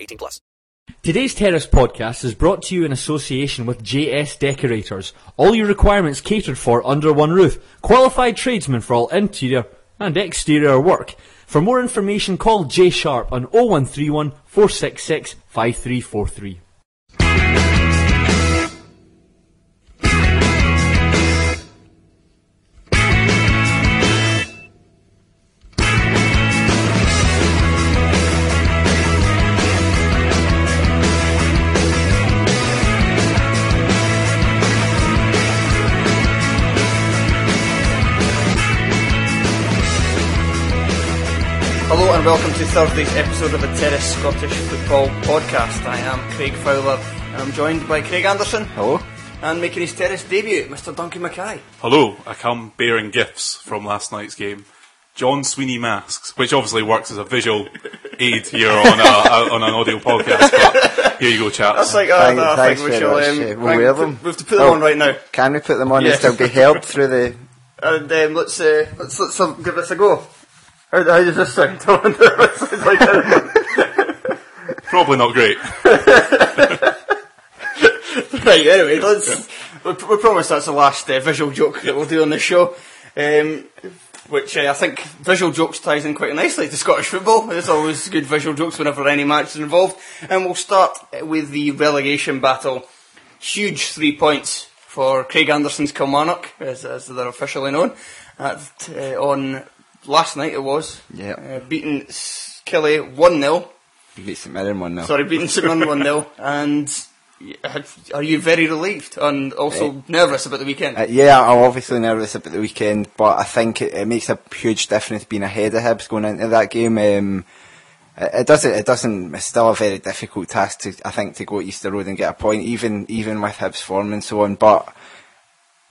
18 plus. Today's Terrace podcast is brought to you in association with JS Decorators. All your requirements catered for under one roof. Qualified tradesmen for all interior and exterior work. For more information, call J Sharp on 0131 466 5343. To Thursday's episode of the Terrace Scottish Football Podcast. I am Craig Fowler and I'm joined by Craig Anderson. Hello. And making his Terrace debut, Mr. Duncan Mackay. Hello, I come bearing gifts from last night's game. John Sweeney masks, which obviously works as a visual aid here on, a, a, on an audio podcast. But here you go, chaps. That's like, uh, Thank- I thanks think we very shall, much. um, we'll wear them. We have to put them Oh. on right now. Can we put them on Yes. and still be held through the? And um, let's, uh, let's, let's um, give this a go. How, how does this sound? I wonder if it sounds like Probably not great. Right, anyway, let's. We, we promise that's the last uh, visual joke that we'll do on this show. Um, which uh, I think visual jokes ties in quite nicely to Scottish football. There's always good visual jokes whenever any match is involved. And we'll start with the relegation battle. Huge three points for Craig Anderson's Kilmarnock, as, as they're officially known, at, uh, on last night it was. Yeah. Uh, beating Killie 1 0. Beat St Mirren one now. Sorry, beating St Mirren 1 0. And are you very relieved and also nervous about the weekend? Uh, yeah, I'm obviously nervous about the weekend, but I think it, it makes a huge difference being ahead of Hibs going into that game. Um, it, it doesn't. It doesn't. It's still a very difficult task to, I think, to go to Easter Road and get a point, even even with Hibs form and so on. But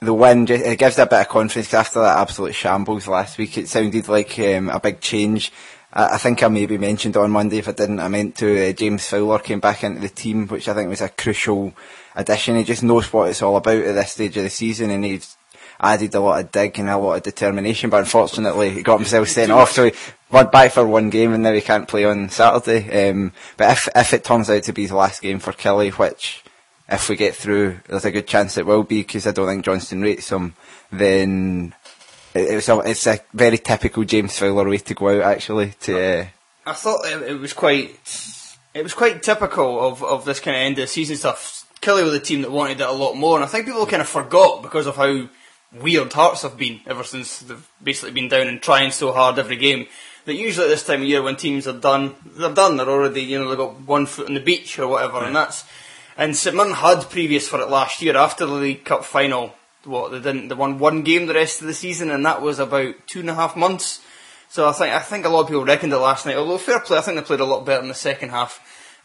the win it gives a bit of confidence after that absolute shambles last week. It sounded like um, a big change. I, I think I maybe mentioned on Monday if I didn't. I meant to. Uh, James Fowler came back into the team, which I think was a crucial addition. He just knows what it's all about at this stage of the season, and he's added a lot of dig and a lot of determination. But unfortunately, he got himself sent off, so he went back for one game, and now he can't play on Saturday. Um, but if if it turns out to be his last game for Killie, which if we get through, there's a good chance it will be because I don't think Johnston rates him. Then it, it's a it's a very typical James Fowler way to go out actually. To uh, I thought it, it was quite, it was quite typical of, of this kind of end of season stuff. Killie were the team that wanted it a lot more, and I think people kind of forgot because of how weird Hearts have been ever since they've basically been down and trying so hard every game. That usually at this time of year when teams are done, they're done. They're already, you know, they've got one foot on the beach or whatever, and that's. And St Mirren had previous for it last year after the League Cup final. What they didn't, they won one game the rest of the season, and that was about two and a half months. So I think I think a lot of people reckoned it last night. Although fair play, I think they played a lot better in the second half.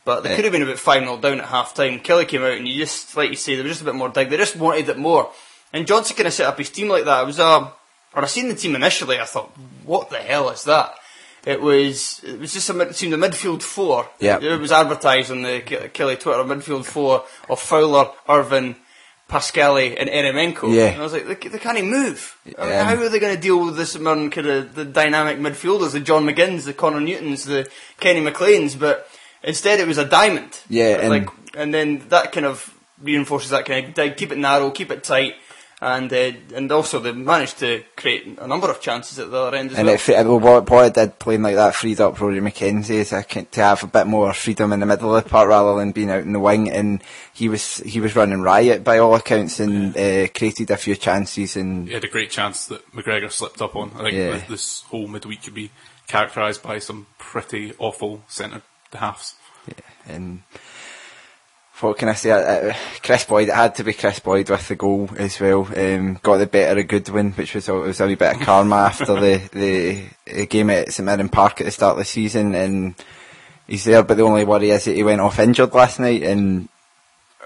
But they could have been about five 0 down at half time. Killie came out and you just like you say, there was just a bit more dig. They just wanted it more. And Johnston kind of set up his team like that. It was a when I seen the team initially, I thought, what the hell is that? It was it was just a it seemed a midfield four. Yeah. It was advertised on the Killie Twitter, midfield four of Fowler, Irvin, Pascali, and Eremenko. Yeah. And I was like, they, they can't move. I mean, Um, how are they going to deal with this kind of the dynamic midfielders, the John McGinns, the Conor Newtons, the Kenny McLeans? But instead, it was a diamond. Yeah, and- like, and then that kind of reinforces that kind of keep it narrow, keep it tight. And uh, and also they managed to create a number of chances at the other end as And well. it, fit- well, what, what it did playing like that freed up Rory McKenzie is I can, to have a bit more freedom in the middle of the park rather than being out in the wing. And he was he was running riot by all accounts and uh, created a few chances. And He had a great chance that McGregor slipped up on. I think Yeah. this whole midweek could be characterised by some pretty awful centre halves. Yeah, and what can I say? Uh, Kris Boyd, it had to be Kris Boyd with the goal as well. Um, got the better of Goodwin, which was a, was a wee bit of karma after the, the, the game at St Mirren Park at the start of the season, and he's there. But the only worry is that he went off injured last night, and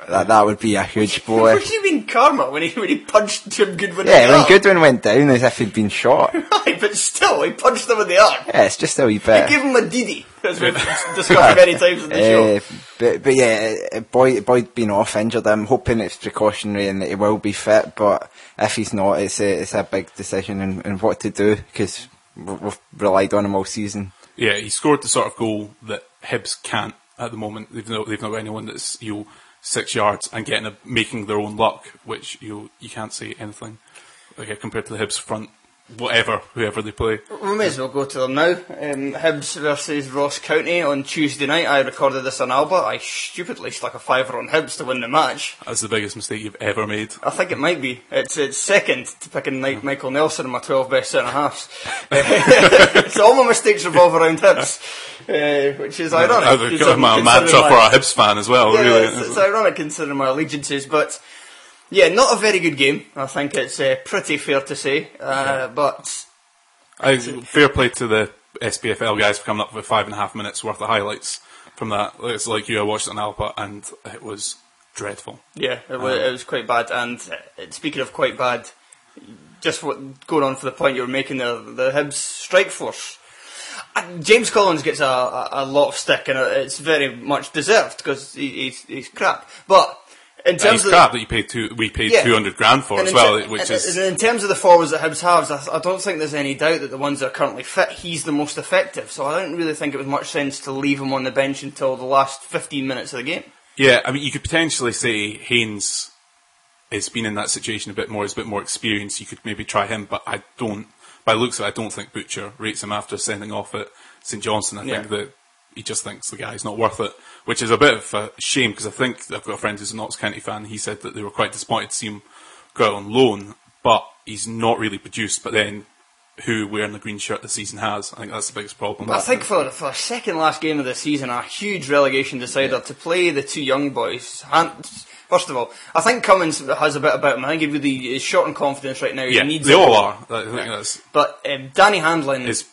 that that would be a huge blow. What do you mean karma when he when he punched Jim Goodwin? Yeah, when arm? Goodwin went down as if he'd been shot. Right, but still, he punched him in the arm. Yeah, it's just a wee He bit. gave him a DD, as we've discussed many times in the show. Uh, but, but yeah, uh, Boyd, Boyd being off injured, I'm hoping it's precautionary and that he will be fit. But if he's not, it's a, it's a big decision and, and what to do because we've relied on him all season. Yeah, he scored the sort of goal that Hibs can't at the moment. They've not, they've not got anyone that's you know, six yards and getting a, making their own luck, which you you can't say anything like compared to the Hibs front, whatever whoever they play. We may as well go to them now. Um, Hibs versus Ross County on Tuesday night. I recorded this on Alba. I stupidly stuck a fiver on Hibs to win the match. That's the biggest mistake you've ever made. I think it might be. It's it's second to picking Michael Nelson in my 12 best centre halves. so all my mistakes revolve around Hibs, uh, which is ironic. I've got considering- my considering mantra my- for a Hibs fan as well. Yeah, really, it's, it's ironic considering my allegiances, but yeah, not a very good game. I think it's uh, pretty fair to say. Uh, but I, fair play to the SPFL guys for coming up with five and a half minutes worth of highlights from that. It's like you, I watched it on Alba and it was dreadful. yeah, it was, it was quite bad. And uh, speaking of quite bad, just what, going on for the point you were making, the the Hibs strike force. Uh, James Collins gets a, a, a lot of stick, and it's very much deserved because he, he's, he's crap. But in terms of crap that you paid two, we paid Yeah. 200 grand for as well, ter- which and- is. and in terms of the forwards that Hibs have, I, I don't think there's any doubt that the ones that are currently fit, he's the most effective. So I don't really think it was much sense to leave him on the bench until the last 15 minutes of the game. Yeah, I mean, you could potentially say Haynes has been in that situation a bit more, has a bit more experienced. You could maybe try him, but I don't, by looks of it, I don't think Butcher rates him after sending off at St Johnstone. I Yeah. think that he just thinks the guy's not worth it, which is a bit of a shame because I think I've got a friend who's a Notts County fan. He said that they were quite disappointed to see him go out on loan, but he's not really produced. But then, who wearing the green shirt this season has? I think that's the biggest problem. I think for for a second last game of the season, a huge relegation decider to play the two young boys. First of all, I think Cummings has a bit about him. I think he really is short on confidence right now. yeah, he needs they it. all are. That's But um, Danny Handling his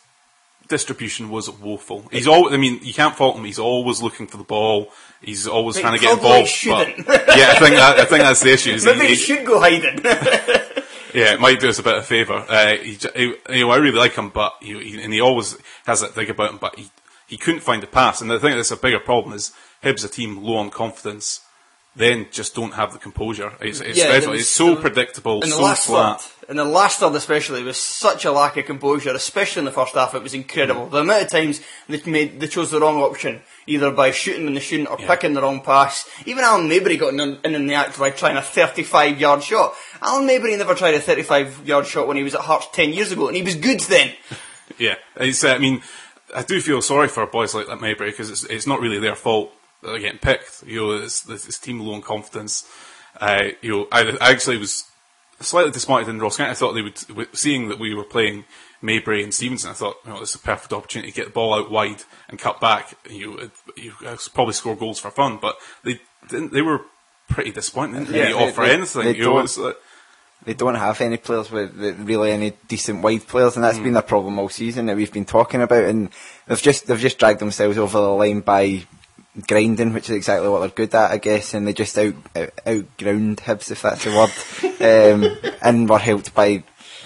distribution was woeful. He's all. I mean, you can't fault him. He's always looking for the ball. He's always But trying to get involved. shouldn't. But yeah, I think that, I think that's the issue. is maybe he- he should go hiding. yeah, it might do us a bit of favour. Uh, he, he, you know, I really like him, but he, and he always has that thing about him. But he, he couldn't find the pass, and I think that's a bigger problem. Is Hibs a team low on confidence? Then just don't have the composure. It's, it's Yeah, was- It's so predictable, in the so last flat. third, in the last third especially, was such a lack of composure, especially in the first half. It was incredible. Mm. The amount of times they made they chose the wrong option, either by shooting when they shouldn't or picking the wrong pass. Even Alan Maybury got in, in, in the act by trying a 35 yard shot. Alan Maybury never tried a 35 yard shot when he was at Hearts 10 years ago, and he was good then. Yeah, it's, uh, I mean, I do feel sorry for boys like that Maybury because it's, it's not really their fault that they're getting picked. You know, it's, it's this team low on confidence. Uh, you know, I, I actually was slightly disappointed in Ross County. I thought they would, seeing that we were playing Maybury and Stevenson, I thought, you know, this is a perfect opportunity to get the ball out wide and cut back. You, you probably score goals for fun, but they didn't. They were pretty disappointing. Didn't Yeah, really they- offer they- anything. they you know, don't. it's like, They don't have any players with really any decent wide players, and that's Mm. been a problem all season that we've been talking about. And they've just they've just dragged themselves over the line by grinding, which is exactly what they're good at, I guess. And they just out out outground Hibs, if that's the word. um, and were helped by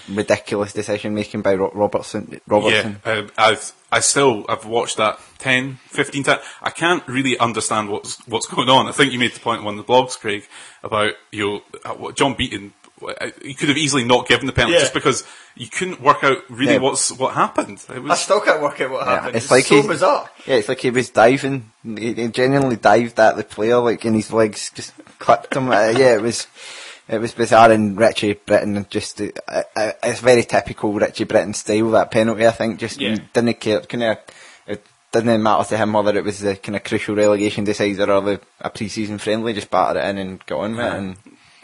ridiculous decision making by Ro- Robertson. Robertson. Yeah, uh, I've I still I've watched that 10, 15 times. I can't really understand what's what's going on. I think you made the point on one of the blogs, Craig, about you know, uh, John Beaton. He could have easily not given the penalty Yeah. just because you couldn't work out really Yeah. what's what happened. It I still can't work out what Yeah, happened. it's It's, like so he- bizarre. Yeah, it's like he was diving. He, he genuinely dived at the player, like, and his legs just clipped him. Uh, yeah, it was, it was bizarre. And Richie Brittain just, uh, uh, it's very typical Richie Brittain style. That penalty, I think, just Yeah. didn't care. Kind of, it didn't matter to him whether it was the kind of crucial relegation decider or the a pre-season friendly. Just battered it in and got on with it. And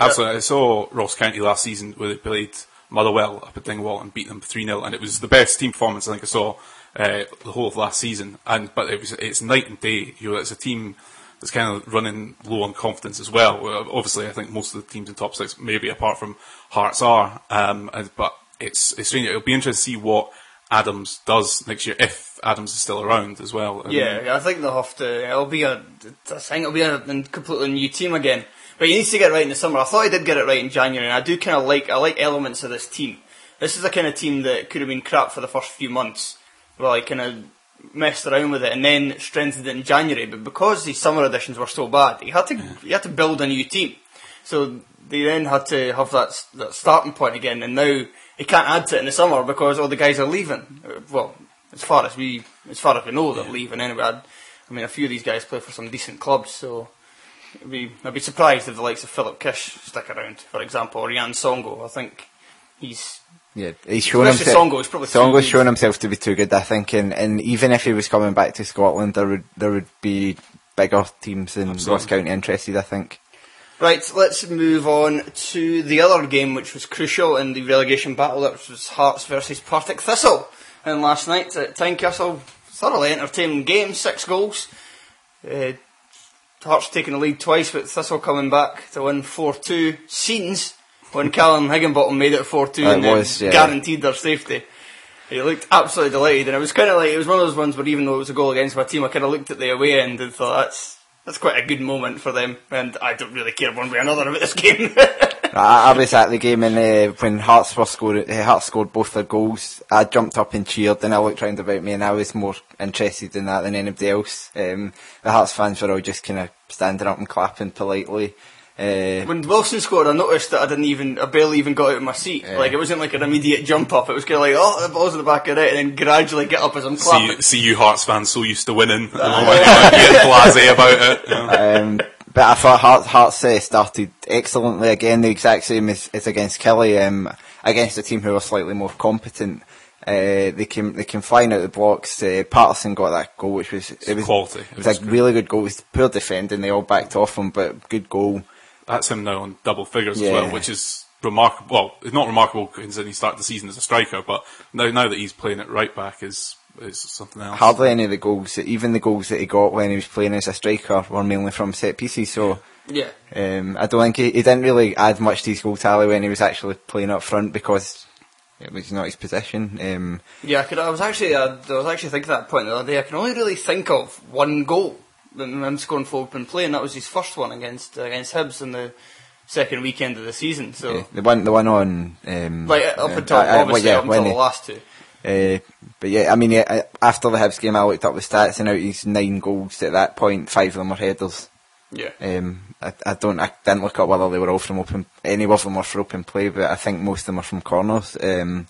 Absolutely. I saw Ross County last season where they played Motherwell up at Dingwall and beat them 3 0, and it was the best team performance I think I saw uh, the whole of last season. And But it was it's night and day. You know, it's a team that's kind of running low on confidence as well. Obviously, I think most of the teams in top six, maybe apart from Hearts, are. Um, but it's, it's strange. It'll be interesting to see what Adams does next year, if Adams is still around as well. Yeah, I think they'll have to. It'll be a. I think it'll be a completely new team again. But he needs to get it right in the summer. I thought he did get it right in January, and I do kind of like. I like elements of this team. This is the kind of team that could have been crap for the first few months. Well, I kind of messed around with it and then strengthened it in January. But because the summer additions were so bad, he had to. He had to build a new team. So they then had to have that that starting point again, and now he can't add to it in the summer because all the guys are leaving. Uh, Well, as far as we as far as we know, they're leaving anyway. I'd, I mean, a few of these guys play for some decent clubs, so I'd be, I'd be surprised if the likes of Filip Kiss stick around, for example, or Jan Songo. I think he's Yeah, he's shown himself. Songo, he's probably too Songo's shown himself to be too good, I think, and, and even if he was coming back to Scotland, there would there would be bigger teams in Ross County interested. I think. Right, let's move on to the other game which was crucial in the relegation battle, that was Hearts versus Partick Thistle. And last night at Tynecastle, thoroughly entertaining game, six goals. Uh, Hearts taking the lead twice, but Thistle coming back to win 4-2. Scenes when Kallum Higginbotham made it 4-2 It and then was, yeah. guaranteed their safety. He looked absolutely delighted, and it was kind of like, it was one of those ones where even though it was a goal against my team, I kind of looked at the away end and thought, that's, that's quite a good moment for them, and I don't really care one way or another about this game. I, I was at the game and uh, when Hearts were scored, uh, Hearts scored both their goals. I jumped up and cheered, and I looked round about me, and I was more interested in that than anybody else. Um, the Hearts fans were all just kind of standing up and clapping politely. Uh, when Wilson scored, I noticed that I didn't even, I barely even got out of my seat. Yeah. Like, it wasn't like an immediate jump up, it was kind of like, oh, the ball's in the back of it, and then gradually get up as I'm See, clapping. you- see you Hearts fans so used to winning, you know, when you're getting blasé about it. you know. um, but I thought Hearts, Hearts uh, started excellently again, the exact same as, as against Killie, um, against a team who were slightly more competent. Uh, they came they came flying out the blocks. Uh, Paterson got that goal, which was it was quality. It was, a really good goal. It was poor defending. They all backed off him, but good goal. That's him now on double figures as well, which is remarkable. Well, it's not remarkable considering he started the season as a striker, but now now that he's playing at right back is is something else. Hardly any of the goals, even the goals that he got when he was playing as a striker, were mainly from set pieces. So Yeah. um, I don't think he, he didn't really add much to his goal tally when he was actually playing up front because it was not his position. Um, Yeah, I, could, I was actually uh, I was actually thinking that point the other day. I can only really think of one goal that him scoring for open play, and that was his first one against uh, against Hibs in the second weekend of the season. So, yeah, the one, the one on um, like up uh, until uh, uh, well, obviously yeah, up until when the last two. Uh, but yeah, I mean, yeah, uh, after the Hibs game, I looked up the stats, and out of his nine goals at that point, five of them were headers. Yeah. Um, I, I don't, I didn't look up whether they were all from open, any of them were for open play, but I think most of them are from corners. Um,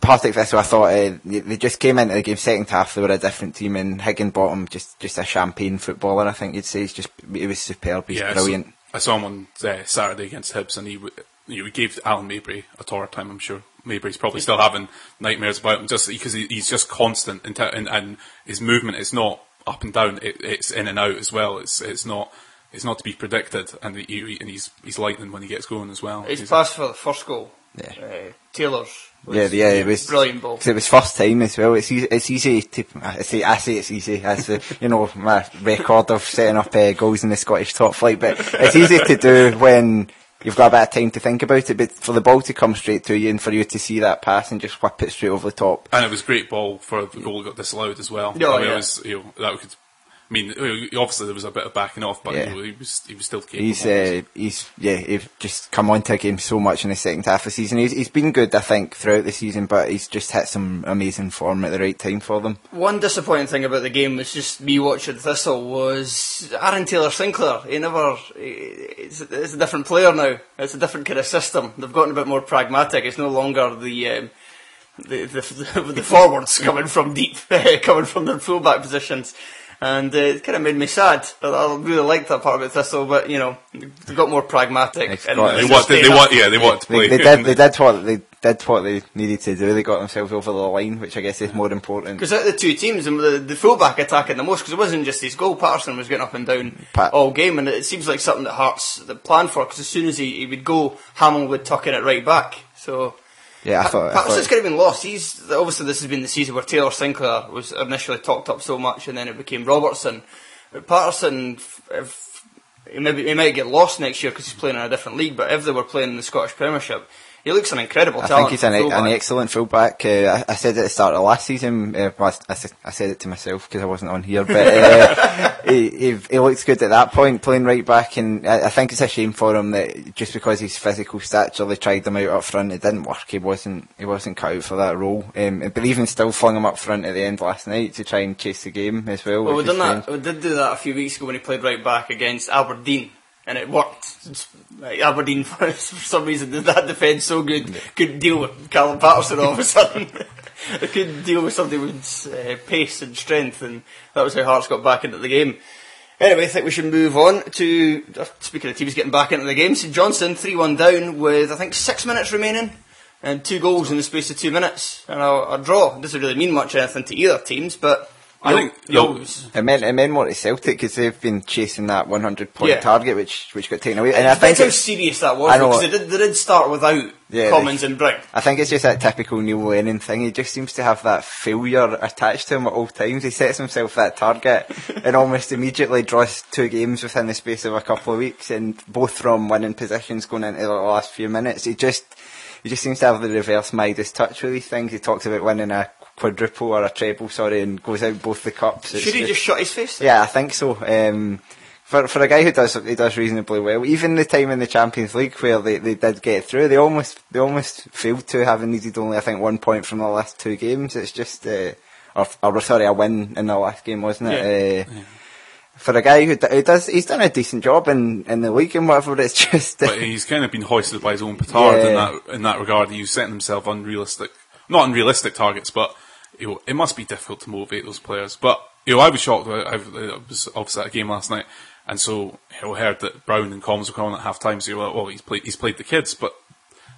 Partick Thistle, I thought uh, they just came into the game second half. They were a different team, and Higginbotham just just a champagne footballer. I think you'd say he's just he was superb. He's Yeah, I brilliant. saw, I saw him on uh, Saturday against Hibs, and he you know, he gave Alan Maybury a torrid time. I'm sure Maybury's probably still having nightmares about him just because he, he's just constant and, and and his movement is not up and down; it, it's in and out as well. It's it's not it's not to be predicted, and he, and he's he's lightning when he gets going as well. His He's- pass for the first goal, Yeah. uh, Taylor's. Was Yeah, yeah, it was brilliant ball. 'cause It was first time as well. It's easy. It's easy to. I say. I say it's easy. That's the, you know my record of setting up uh, goals in the Scottish top flight. But it's easy to do when you've got a bit of time to think about it. But for the ball to come straight to you and for you to see that pass and just whip it straight over the top. And it was great ball for the goal that got disallowed as well. Oh, I mean, yeah. it was, you know, that could, I mean, obviously there was a bit of backing off, but Yeah. you know, he was he was still capable. He's uh, he's yeah he's just come onto a game so much in the second half of the season. He's he's been good I think throughout the season, but he's just hit some amazing form at the right time for them. One disappointing thing about the game was just me watching Thistle was Aaron Taylor Sinclair. He never. It's, it's a different player now. It's a different kind of system. They've gotten a bit more pragmatic. It's no longer the. Um, the, the, the forwards coming from deep, coming from their fullback positions, and uh, it kind of made me sad. I, I really liked that part about Thistle, but you know, they got more pragmatic. It's and got- they it's want, they, staying want, yeah, they want to play. They, they did they did what they did what they needed to do. They got themselves over the line, which I guess is more important. Because out the two teams, and the, the fullback attacking the most, because it wasn't just his goal, Paterson was getting up and down Pat- all game, and it seems like something that Hearts that planned for, because as soon as he, he would go, Hamill would tuck in it right back. So, Yeah, I thought. I Paterson's thought could have been lost. He's Obviously, this has been the season where Taylor Sinclair was initially talked up so much, and then it became Robertson. But Paterson, if, if, he, maybe, he might get lost next year because he's playing in a different league, but if they were playing in the Scottish Premiership, he looks an incredible I think he's an, an excellent fullback. Uh, I, I said at the start of last season. Uh, I, I said it to myself because I wasn't on here, but uh, he, he, he looks good at that point, playing right back. And I, I think it's a shame for him that just because his physical stature, they tried him out up front. It didn't work. He wasn't. He wasn't cut out for that role. Um, but even still, flung him up front at the end last night to try and chase the game as well. Well, we done that. We did do that a few weeks ago when he played right back against Aberdeen, and it worked. Like, Aberdeen, for some reason, did that defence so good, couldn't deal with Callum Paterson all of a sudden. they couldn't deal with somebody with uh, pace and strength, and that was how Hearts got back into the game. Anyway, I think we should move on to uh, speaking of teams getting back into the game. St Johnstone three one down with I think six minutes remaining. And two goals in the space of two minutes, and a, a draw. Doesn't really mean much anything to either teams, but I think- you no. always- It meant, it meant more to Celtic because they've been chasing that 100 point Yeah. target, which which got taken away. And I I think think how it's, serious that was I know. because they did, they did start without Yeah, Commons they- and Brown. I think it's just that typical Neil Lennon thing. He just seems to have that failure attached to him at all times. He sets himself that target and almost immediately draws two games within the space of a couple of weeks, and both from winning positions going into the last few minutes. He just he just seems to have the reverse Midas touch with these things. He talks about winning a quadruple or a treble, sorry, and goes out both the cups. It's Should he just shut his face? yeah, I think so. Um, for for a guy who does he does reasonably well, even the time in the Champions League where they, they did get through, they almost they almost failed to, having needed only I think one point from the last two games. It's just uh, or, or sorry, a win in the last game, wasn't it? Uh, For a guy who, d- who does, he's done a decent job in, in the league and whatever. It's just but he's kind of been hoisted by his own petard in that in that regard. He's setting himself unrealistic, not unrealistic targets, but you know, it must be difficult to motivate those players. But you know, I was shocked. I, I was obviously at a game last night, and so you know, heard that Brown and Combs were calling at half time. So you're like, well, he's played he's played the kids, but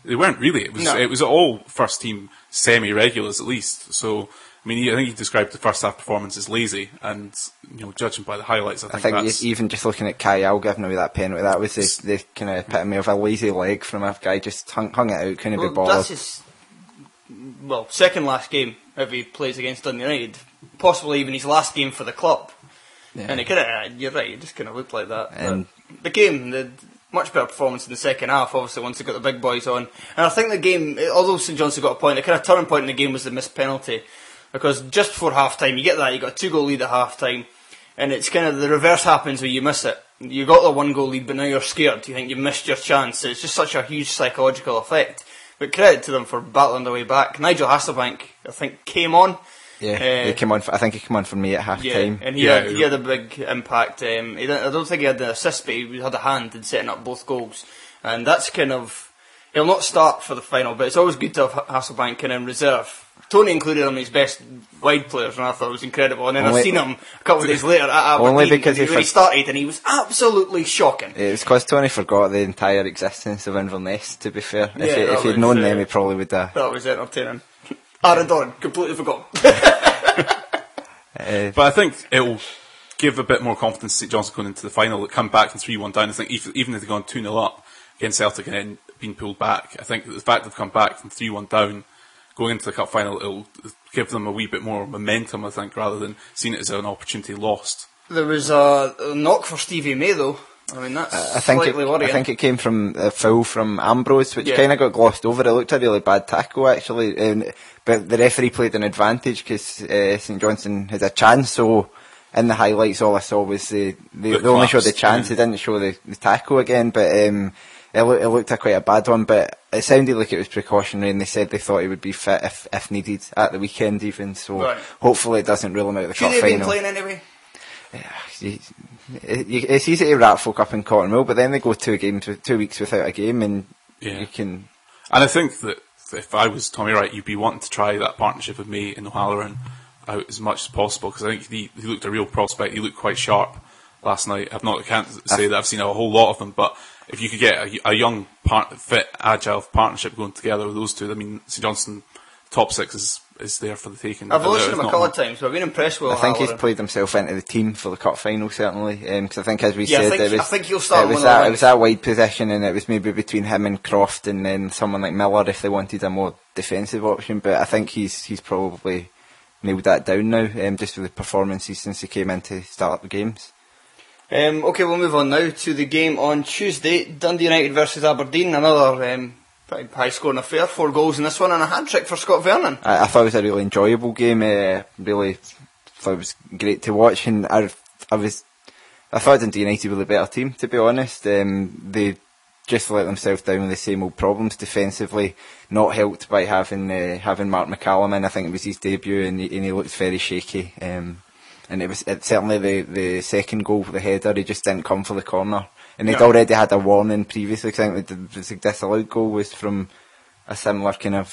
they weren't really. It was No. it was all first team semi regulars at least. So. I mean, I think he described the first half performance as lazy, and you know, judging by the highlights, I I think, think that's e- even just looking at Kyle giving away that penalty, that was the, the kind of epitome of a lazy leg from a guy just hung, hung it out, couldn't be Well, bothered. that's his well second last game if he plays against Dundee United, possibly even his last game for the club. And it kind of, uh, you're right, it just kind of looked like that. But the game, the much better performance in the second half. Obviously, once they got the big boys on, and I think the game, although St Johnstone got a point, the kind of turning point in the game was the missed penalty, because just before half time, you get that, you got a two goal lead at half time, and it's kind of the reverse happens when you miss it. You got the one goal lead, but now you're scared. You think you missed your chance. It's just such a huge psychological effect. But credit to them for battling their way back. Nigel Hasselbaink, I think, came on. yeah, uh, he came on. For, I think he came on for me at half Yeah, time. and he, Yeah, had, he had a big impact. Um, he didn't, I don't think he had the assist, but he had a hand in setting up both goals. And that's kind of. He'll not start for the final, but it's always good to have Hasselbaink in reserve. Tony included him in his best wide players, and I thought it was incredible. And then I've seen him a couple of days later at Aberdeen, Only because he when he for- started, and he was absolutely shocking. It was because Tony forgot the entire existence of Inverness. To be fair, Yeah, if, he, if he'd was, known uh, them, he probably would have. That was entertaining. Aaron Don, completely forgot. Uh, But I think it'll give a bit more confidence to St Johnstone going into the final. They'll come back from 3 1 down. I think even, even if they've gone 2 0 up against Celtic and then been pulled back, I think the fact they've come back from 3 1 down going into the cup final, it'll give them a wee bit more momentum, I think, rather than seeing it as an opportunity lost. there was a, a knock for Stevie May, though. I mean, that's I think it, slightly worrying. I think it came from a foul from Ambrose, which Yeah. kind of got glossed over. It looked a really bad tackle actually, and, but the referee played an advantage because uh, St Johnstone had a chance. So in the highlights, all I saw was the they, The they only showed the chance. yeah. They didn't show the, the tackle again, but um, it, loo- it looked like quite a bad one. But it sounded like it was precautionary, and they said they thought he would be fit if if needed at the weekend even. So Right. hopefully it doesn't rule him out of the Should cup he have been final. playing anyway? You- It's easy to wrap folk up in cotton wool, but then they go two games, two weeks without a game, and Yeah. you can. And I think that if I was Tommy Wright, you'd be wanting to try that partnership with May and O'Halloran out as much as possible because I think he, he looked a real prospect. He looked quite sharp last night. I've not I can't say that I've seen a whole lot of them, but if you could get a, a young, part, fit, agile partnership going together with those two, I mean, St Johnstone top six is is there for the taking. I've watched if him a couple of times, but I've been impressed with him. I think he's played himself into the team for the cup final, certainly. Because I think, as we Yeah, I said, think- it was, I think he'll start it was of the that, it was that wide position, and it was maybe between him and Croft, and then someone like Miller if they wanted a more defensive option. But I think he's he's probably nailed that down now, um, just with the performances since he came in to start up the games. Um, okay, we'll move on now to the game on Tuesday. Dundee United versus Aberdeen. Another um, pretty high scoring affair. Four goals in this one and a hat trick for Scott Vernon. I, I thought it was a really enjoyable game. Uh, really thought it was great to watch, and I, I was, I thought Dundee United were the better team. To be honest, um, they just let themselves down with the same old problems defensively. Not helped by having uh, having Marc McCallum in. I think it was his debut, and he, and he looked very shaky. Um, and it was it, certainly the the second goal, the header. He just didn't come for the corner, and he'd Yeah. already had a warning previously. 'cause I think the, the disallowed goal was from a similar kind of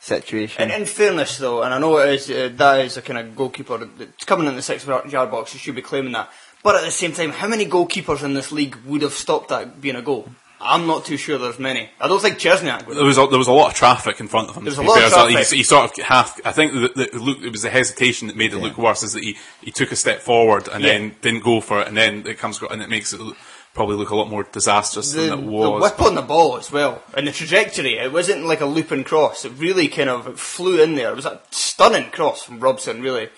situation. In, in fairness, though, and I know it is uh, that is a kind of goalkeeper that's coming in the six yard box. You should be claiming that. But at the same time, how many goalkeepers in this league would have stopped that being a goal? I'm not too sure. There's many. I don't think Cierzniak would. There was a, there was a lot of traffic in front of him. There was a lot fair. of So he, traffic. he sort of half. I think that that look, it was the hesitation that made it look worse. Is that he, he took a step forward and Yeah. then didn't go for it, and then it comes and it makes it look, probably look a lot more disastrous The, than it the was. whip on the ball as well, and the trajectory. It wasn't like a looping cross. It really kind of flew in there. It was a stunning cross from Robson, really.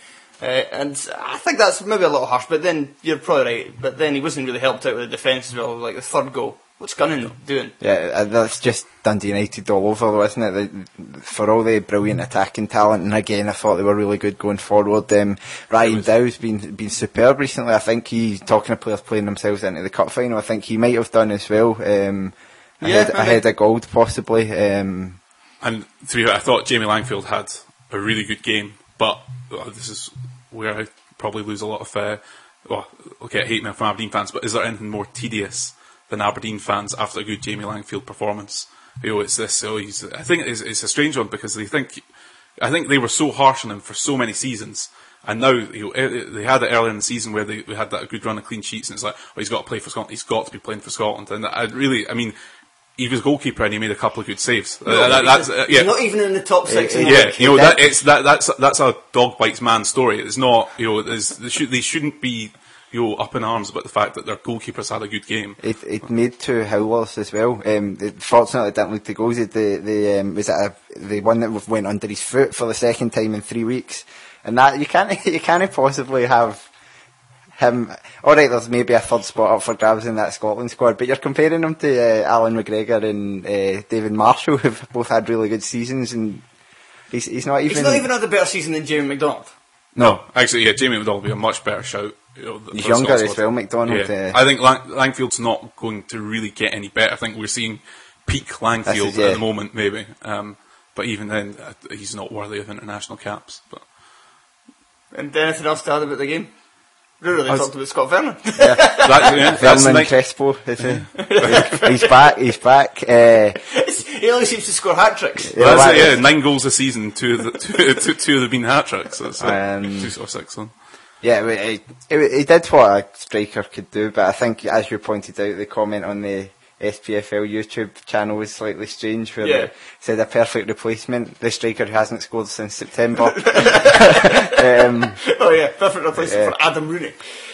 Uh, and I think that's maybe a little harsh, but then you're probably right. But then he wasn't really helped out with the defence as well. Like the third goal, what's Gunning doing? Yeah, uh, that's just Dundee United all over, though, isn't it? The, for all the brilliant attacking talent, and again, I thought they were really good going forward. Um, Ryan Dow's been been superb recently. I think he's talking of players playing themselves into the cup final. I think he might have done as well. Um, Yeah, ahead, maybe. ahead of Gauld, possibly. Um, And to be fair, I thought Jamie Langfield had a really good game, but uh, this is where I probably lose a lot of. Uh, well, I'll hate mail from Aberdeen fans, but is there anything more tedious than Aberdeen fans after a good Jamie Langfield performance? You know, it's this. So he's. I think it's, it's a strange one because they think. I think they were so harsh on him for so many seasons. And now you know, eh, they had it earlier in the season where they we had that good run of clean sheets, and it's like, oh, he's got to play for Scotland. He's got to be playing for Scotland. And I really, I mean, he was goalkeeper and he made a couple of good saves. Uh, that- that's, uh, yeah, not even in the top six. the yeah, you know that it's that that's that's a dog bites man story. It's not you know there's, they, should, they shouldn't be you know up in arms about the fact that their goalkeepers had a good game. It, it made two howlers as well. Um, it, fortunately, it didn't lead to goals. It, the the um, was it a, the one that went under his foot for the second time in three weeks, and that you can't you can't possibly have him. All right, there's maybe a third spot up for grabs in that Scotland squad, but you're comparing him to uh, Allan McGregor and uh, David Marshall, who've both had really good seasons, and he's he's not even. He's not even had a better season than Jamie McDonald. No, actually, yeah, Jamie McDonald would be a much better shout. You know, He's for younger Scots as well, McDonald, Yeah. uh, I think Lang- Langfield's not going to really get any better. I think we're seeing peak Langfield This is- at the moment, maybe. Um, but even then, uh, he's not worthy of international caps. But And anything else to add about the game? We really I was- talked about Scott Vernon. that, yeah, that's Vernon like, Crespo, is he? he's back. He's back. Uh, he only seems to score hat tricks. well, that's that yeah, nine goals a season, two of the, two, two, two of them have been hat tricks. That's it. Um, two or six. Then. Yeah, it, it, it, he did what a striker could do, but I think, as you pointed out, the comment on the SPFL YouTube channel was slightly strange, where Yeah. they said a perfect replacement, the striker who hasn't scored since September. um, oh yeah, perfect replacement Yeah. for Adam Rooney.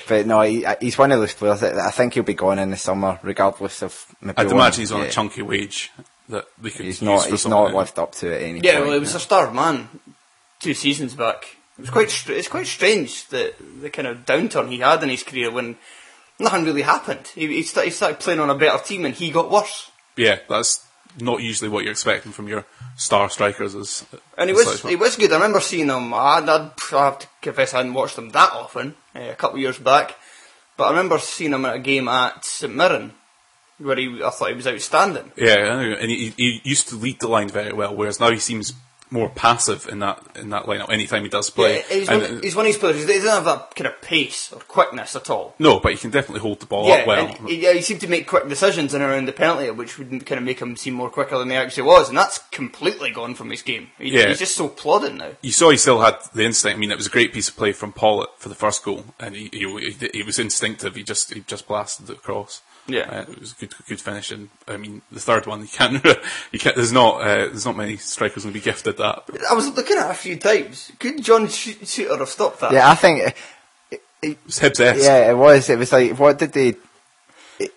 but no, he, he's one of those players that I think he'll be gone in the summer, regardless of. maybe I'd one- imagine he's on yeah. a chunky wage that they could He's use not. for He's something. not lived up to it. Any Yeah, point. well, he was a star man two seasons back. It was quite. Str- it's quite strange that the kind of downturn he had in his career when nothing really happened. He, he, started, he started playing on a better team and he got worse. Yeah, that's not usually what you're expecting from your star strikers. As And he as was he was good. I remember seeing him. I, I'd, I have to confess I hadn't watched him that often uh, a couple of years back, but I remember seeing him at a game at St Mirren where he I thought he was outstanding. Yeah, and he, he used to lead the line very well, whereas now he seems more passive in that in that lineup. Anytime he does play, Yeah, he's, And- one, he's one of these players. He doesn't have that kind of pace or quickness at all. no, but he can definitely hold the ball yeah, up well. he, yeah, he seemed to make quick decisions in and around the penalty, which would kind of make him seem more quicker than he actually was, and that's completely gone from his game. He, Yeah. He's just so plodding now. you saw he still had the instinct. I mean, it was a great piece of play from Pawlett for the first goal, and he he, he, he was instinctive. He just he just blasted it across. Yeah. uh, it was a good good finish. And I mean, the third one you can't you can't. There's not uh, there's not many strikers going to be gifted that. I was looking at it a few times. Could John Sh- Souttar have stopped that? Yeah, I think. It was Hibs Yeah, it was. It was like, what did they?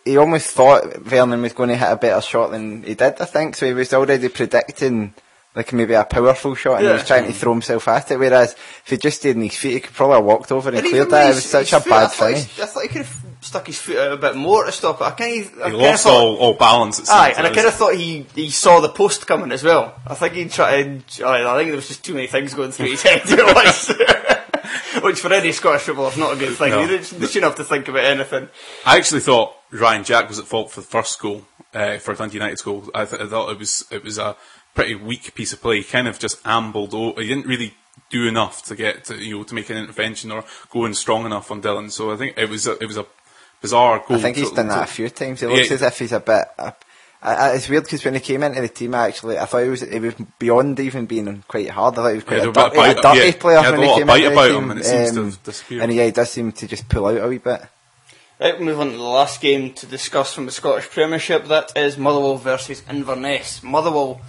He almost thought Vernon was going to hit a better shot than he did. I think so. He was already predicting like maybe a powerful shot, and he was trying to throw himself at it. Whereas if he just stayed on his feet, he could probably have walked over and, And cleared that. It his- was such a foot, bad I thought finish. he- I thought he could have stuck his foot out a bit more to stop it. I kind of, I He lost thought, all, all balance. It Aye, and I kind of thought he, he saw the post coming as well. I think he tried. I think there was just too many things going through his head at once. Which for any Scottish footballer is not a good thing. No. You don't- you shouldn't have to think about anything. I actually thought Ryan Jack was at fault for the first goal, uh, for Dundee United's goal. I, th- I thought it was it was a pretty weak piece of play. He kind of just ambled. Over. He didn't really do enough to get to you know to make an intervention or go in strong enough on Dylan. So I think it was a, it was a bizarre goal. I think he's to- done that a few times. He looks Yeah. as if he's a bit. Uh, I, I, it's weird because when he came into the team, I actually I thought he was he was beyond even being quite hard. I thought he was quite Yeah, a, there was a dirty, bit a dirty yeah, player he had when a he came bite into the team. him and it seems to um, have disappeared. And yeah, he does seem to just pull out a wee bit. Right, we'll move on to the last game to discuss from the Scottish Premiership. That is Motherwell versus Inverness. Motherwell,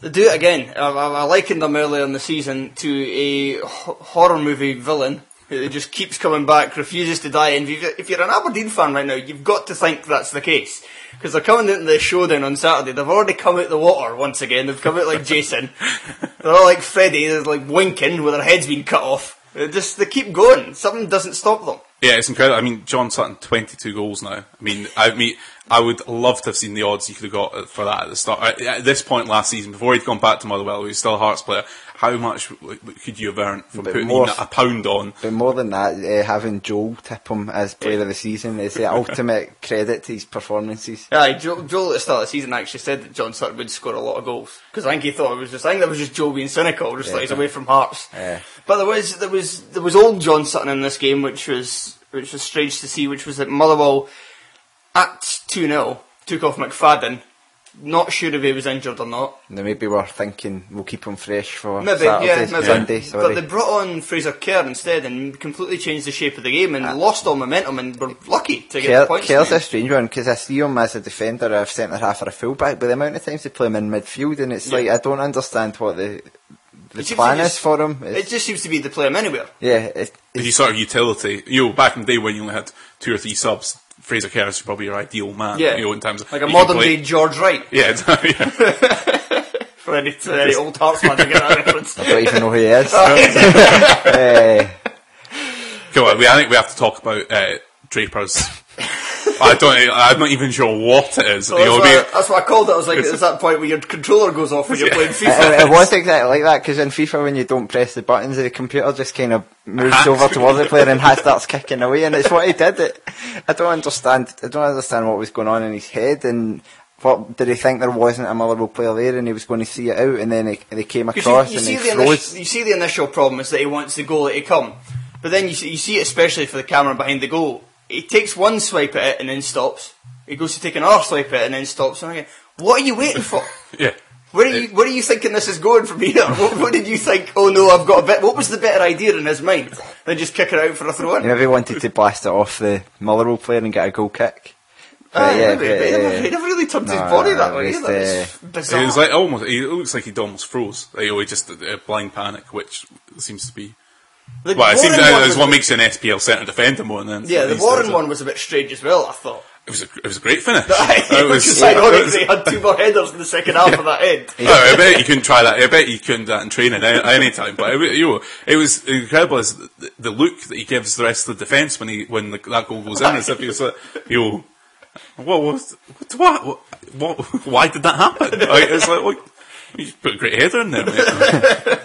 they do it again. I, I, I likened them earlier in the season to a horror movie villain who just keeps coming back, refuses to die. And if you're, an Aberdeen fan right now, you've got to think that's the case. Because they're coming into the showdown on Saturday. They've already come out the water once again. They've come out like Jason. they're all like Freddy. They're like winking with their heads being cut off. They just they keep going. Something doesn't stop them. Yeah, it's incredible. I mean, John Sutton, 22 goals now. I mean, I mean, I would love to have seen the odds you could have got for that at the start. At at this point last season, before he'd gone back to Motherwell, he was still a Hearts player. How much w- w- could you have earned from But putting more- a pound on? But more than that, uh, having Joel tip him as player of the season is the ultimate credit to his performances. Aye, Joel, Joel at the start of the season actually said that John Sutton would score a lot of goals because I think he thought it was just. I think that was just Joe being cynical, just like he's away from Hearts. Yeah. But there was there was there was old John Sutton in this game, which was which was strange to see. Which was that Motherwell at two 0 took off McFadden. Not sure if he was injured or not. Now maybe we're thinking we'll keep him fresh for Maybe, Saturday, yeah, maybe. Sunday. But they brought on Fraser Kerr instead and completely changed the shape of the game and Ah. lost all momentum and were lucky to get Kerr, the points. in Kerr's the a strange one because I see him as a defender, a centre half, or a fullback. But the amount of times they play him in midfield, and it's like I don't understand what the the It seems plan just- is for him. It just seems to be the play him anywhere. yeah, it, He's sort of utility. You know, back in the day when you only had two or three subs, Fraser Kerr is probably your ideal man. Yeah. You know, in terms of Like a modern play- day George Wright. Yeah, exactly, yeah. For any, for any old Hearts fan to get that reference. I don't even know who he is. Eh, Come on, we, I think we have to talk about uh, Draper's. I don't. I'm not even sure what it is. So that's, why, maybe- that's what I called it. I was like, it's that point where your controller goes off when you're playing uh, FIFA. it was exactly like that because in FIFA, when you don't press the buttons, the computer just kind of moves over towards the player and has starts kicking away, and it's what he did. It, I don't understand. I don't understand what was going on in his head and. What did he think there wasn't a Motherwell player there, and he was going to see it out, and then he, they came across you, you, and see he the froze. initial, you see the initial problem is that he wants the goal to come. But then you see, you see it especially for the camera behind the goal. He takes one swipe at it and then stops. He goes to take another swipe at it and then stops. And I'm like, what are you waiting for? yeah. Where are you? Where are you thinking this is going from here? What, what did you think? Oh no, I've got a bit. What was the better idea in his mind than just kick it out for a throw in? He maybe wanted to blast it off the Motherwell player and get a goal kick. But Aye, yeah, maybe, but, but he, never, uh, he never really turned his no, body that way was, either. Uh, bizarre. It was like almost. It looks like he'd almost froze. Like, you know, he just a blind panic, which seems to be. The Well, it seems that is what makes an SPL centre defender more than. Yeah, the Warren one was a bit strange as well. I thought. It was a, it was a great finish. It was. it ironic. was- They had two more headers in the second half of that end. Oh, I bet you couldn't try that. I bet you couldn't do that in training any time. But it, you know, it was incredible as the, the look that he gives the rest of the defence when he when the, that goal goes in, as if he was like, you know, what was what, what, what? Why did that happen? Like, it's like, well, you just put a great header in there, mate.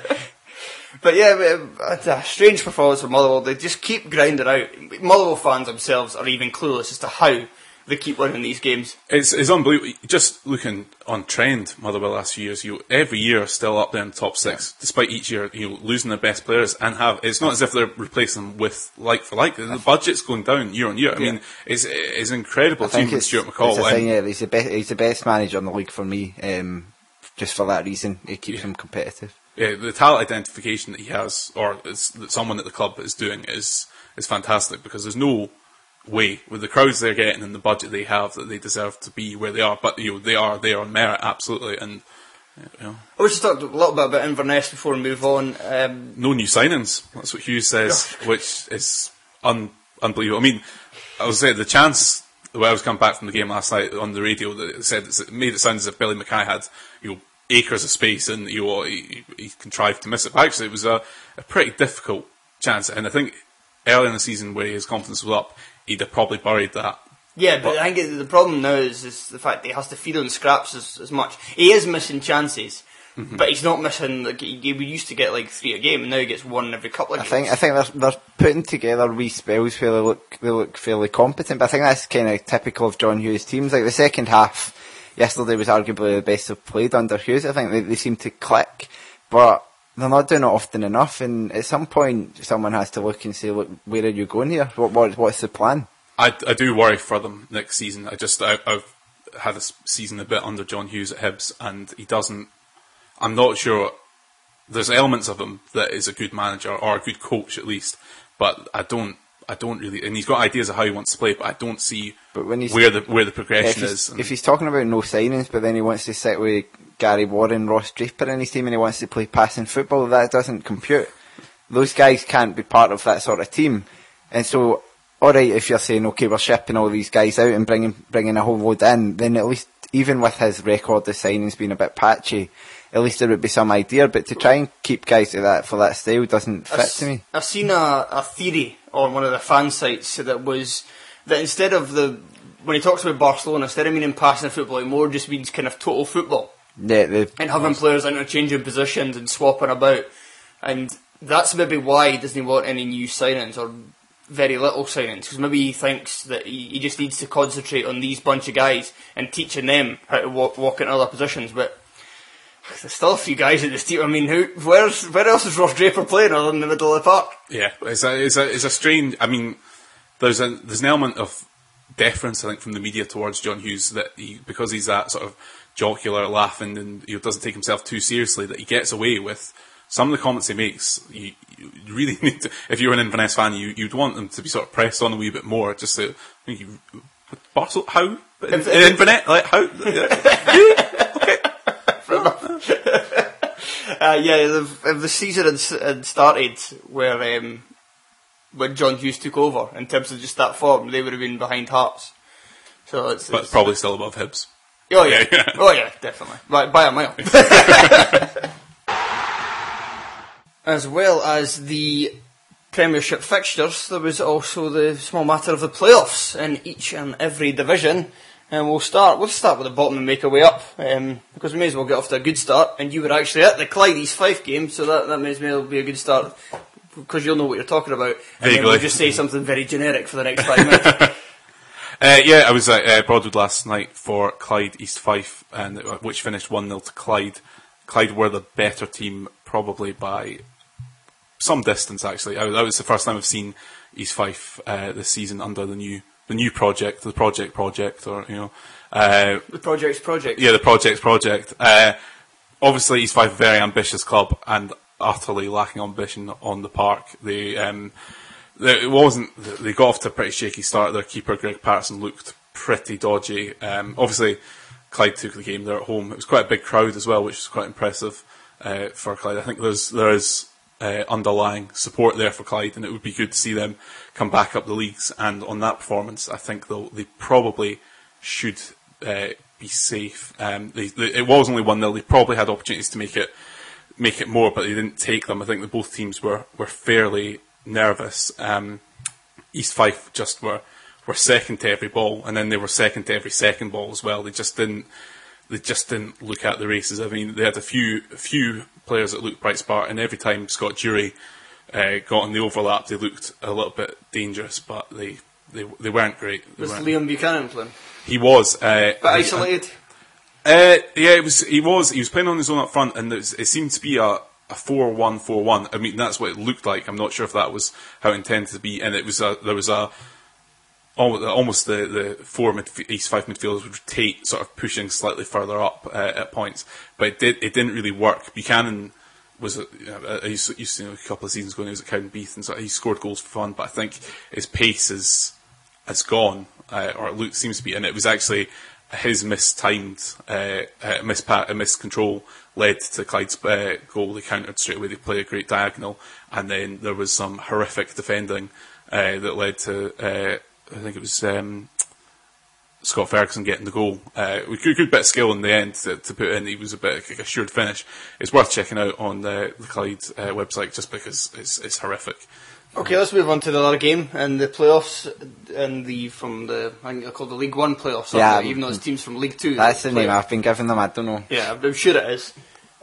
But yeah, um, it's a strange performance from Motherwell. They just keep grinding out. Motherwell fans themselves are even clueless as to how they keep winning these games. It's, it's unbelievable. Just looking on trend, Motherwell last few years, you every year are still up there in the top six, despite each year you know, losing their best players and have. It's not as if they're replacing them with like for like. The budget's going down year on year. I mean, it's it's incredible I think team it's, Stuart it's McCall. the thing, yeah, he's the best. He's the best manager in the league for me. Um, just for that reason, it keeps him competitive. Yeah, the talent identification that he has, or is, that someone at the club is doing, is is fantastic because there's no way with the crowds they're getting and the budget they have that they deserve to be where they are. But you know, they are there on merit, absolutely, and you know, I wish to talk a little bit about Inverness before we move on. Um, no new signings. That's what Hughes says, which is un- unbelievable. I mean, I was saying the chance when I was coming back from the game last night on the radio that it said it made it sound as if Billy McKay had you know acres of space and you know he, he contrived to miss it. But actually, it was a, a pretty difficult chance, and I think early in the season where his confidence was up, he'd have probably buried that. yeah, but I think the problem now is, is the fact that he has to feed on scraps as, as much. He is missing chances, Mm-hmm. but he's not missing. Like, he, he- we used to get like three a game, and now he gets one every couple of I games. think I think they're they're putting together wee spells where they look they look fairly competent. But I think that's kind of typical of John Hughes' teams. Like the second half yesterday was arguably the best they've played under Hughes. I think they, they seem to click, but they're not doing it often enough. And at some point, someone has to look and say, "Look, where are you going here? What, what what's the plan?" I, I do worry for them next season. I just I, I've had a season a bit under John Hughes at Hibs, and he doesn't. I'm not sure. There's elements of him that is a good manager or a good coach at least, but I don't. I don't really, and he's got ideas of how he wants to play, but I don't see But when he's- where the where the progression he's, is. and- if he's talking about no signings, but then he wants to sit with Gary Warren, Ross Draper in his team, and he wants to play passing football, that doesn't compute. Those guys can't be part of that sort of team. And so, alright, if you're saying, okay, we're shipping all these guys out and bringing, bringing a whole load in, then at least, even with his record of signings being a bit patchy, at least there would be some idea. But to try and keep guys like that for that style doesn't fit to me. I've seen a, a theory on one of the fan sites that was that instead of the when he talks about Barcelona, instead of meaning passing football, it more just means kind of total football Yeah, the, and having players interchanging positions and swapping about, and that's maybe why he doesn't he want any new signings or very little signings because maybe he thinks that he, he just needs to concentrate on these bunch of guys and teaching them how to walk, walk in other positions, but. There's still a few guys in this team. I mean, who? Where's where else is Ross Draper playing other than the middle of the park? Yeah, it's a, it's a, it's a strange. I mean, there's a there's an element of deference I think from the media towards John Hughes that he because he's that sort of jocular, laughing, and he doesn't take himself too seriously that he gets away with some of the comments he makes. You, you really need to, if you're an Inverness fan, you you'd want them to be sort of pressed on a wee bit more. Just to, I think you, Barcelona, how in, in Inverness, like how? Uh, yeah, the, if the season had, had started where um, when John Hughes took over, in terms of just that form, they would have been behind Hearts. So it's, but it's- probably still above Hibs. oh yeah, Yeah. oh yeah, definitely by, by a mile. as well as the Premiership fixtures, there was also the small matter of the playoffs in each and every division. And we'll start. We'll start with the bottom and make our way up, um, because we may as well get off to a good start. And you were actually at the Clyde East Fife game, so that that may as well be a good start, because you'll know what you're talking about. And then we'll just say something very generic for the next five minutes. Uh, yeah, I was at uh, Broadwood last night for Clyde East Fife, and uh, which finished one 0 to Clyde. Clyde were the better team, probably by some distance. Actually, I, that was the first time I've seen East Fife uh, this season under the new the new project, the project project, or you know, uh, the project's project. yeah, the project's project. Uh, obviously, East Fife, a very ambitious club, and utterly lacking ambition on the park. They, um, they it wasn't. They got off to a pretty shaky start. Their keeper Greg Patterson looked pretty dodgy. Um, obviously, Clyde took the game there at home. It was quite a big crowd as well, which was quite impressive uh, for Clyde. I think there's there is uh, underlying support there for Clyde, and it would be good to see them come back up the leagues. And on that performance, I think they probably should uh, be safe. Um, they, they, it was only one 0 They probably had opportunities to make it make it more, but they didn't take them. I think that both teams were were fairly nervous. Um, East Fife just were were second to every ball, and then they were second to every second ball as well. They just didn't. They just didn't look at the races. I mean, they had a few a few players that looked bright spot, and every time Scott Jury uh, got on the overlap, they looked a little bit dangerous, but they they, they weren't great. They Was weren't. Liam Buchanan playing? He was, uh, But isolated. uh, yeah, it was. He was. He was playing on his own up front, and it, was, it seemed to be a a four-one-four-one. I mean, that's what it looked like. I'm not sure if that was how it intended to be. And it was a, there was a almost, the the four midf- East Fife midfielders would rotate, sort of pushing slightly further up uh, at points. But it did. It didn't really work. Buchanan was. You know, I used to, to know a couple of seasons ago. when He was at Cowdenbeath, and so he scored goals for fun. But I think his pace is has gone, uh, or it seems to be, and it was actually his mistimed, uh, uh, mispa- uh, miscontrol led to Clyde's uh, goal. They countered straight away. They played a great diagonal, and then there was some horrific defending uh, that led to, uh, I think it was um, Scott Ferguson getting the goal. Uh, with good, good bit of skill in the end to, to put in. He was a bit of a assured finish. It's worth checking out on the, the Clyde uh, website just because it's, it's horrific. Okay, let's move on to the other game and the playoffs and the from the I think they're called the League One playoffs. Yeah, they? even though it's teams from League Two. That's the name I've been giving them. I don't know. Yeah, I'm sure it is.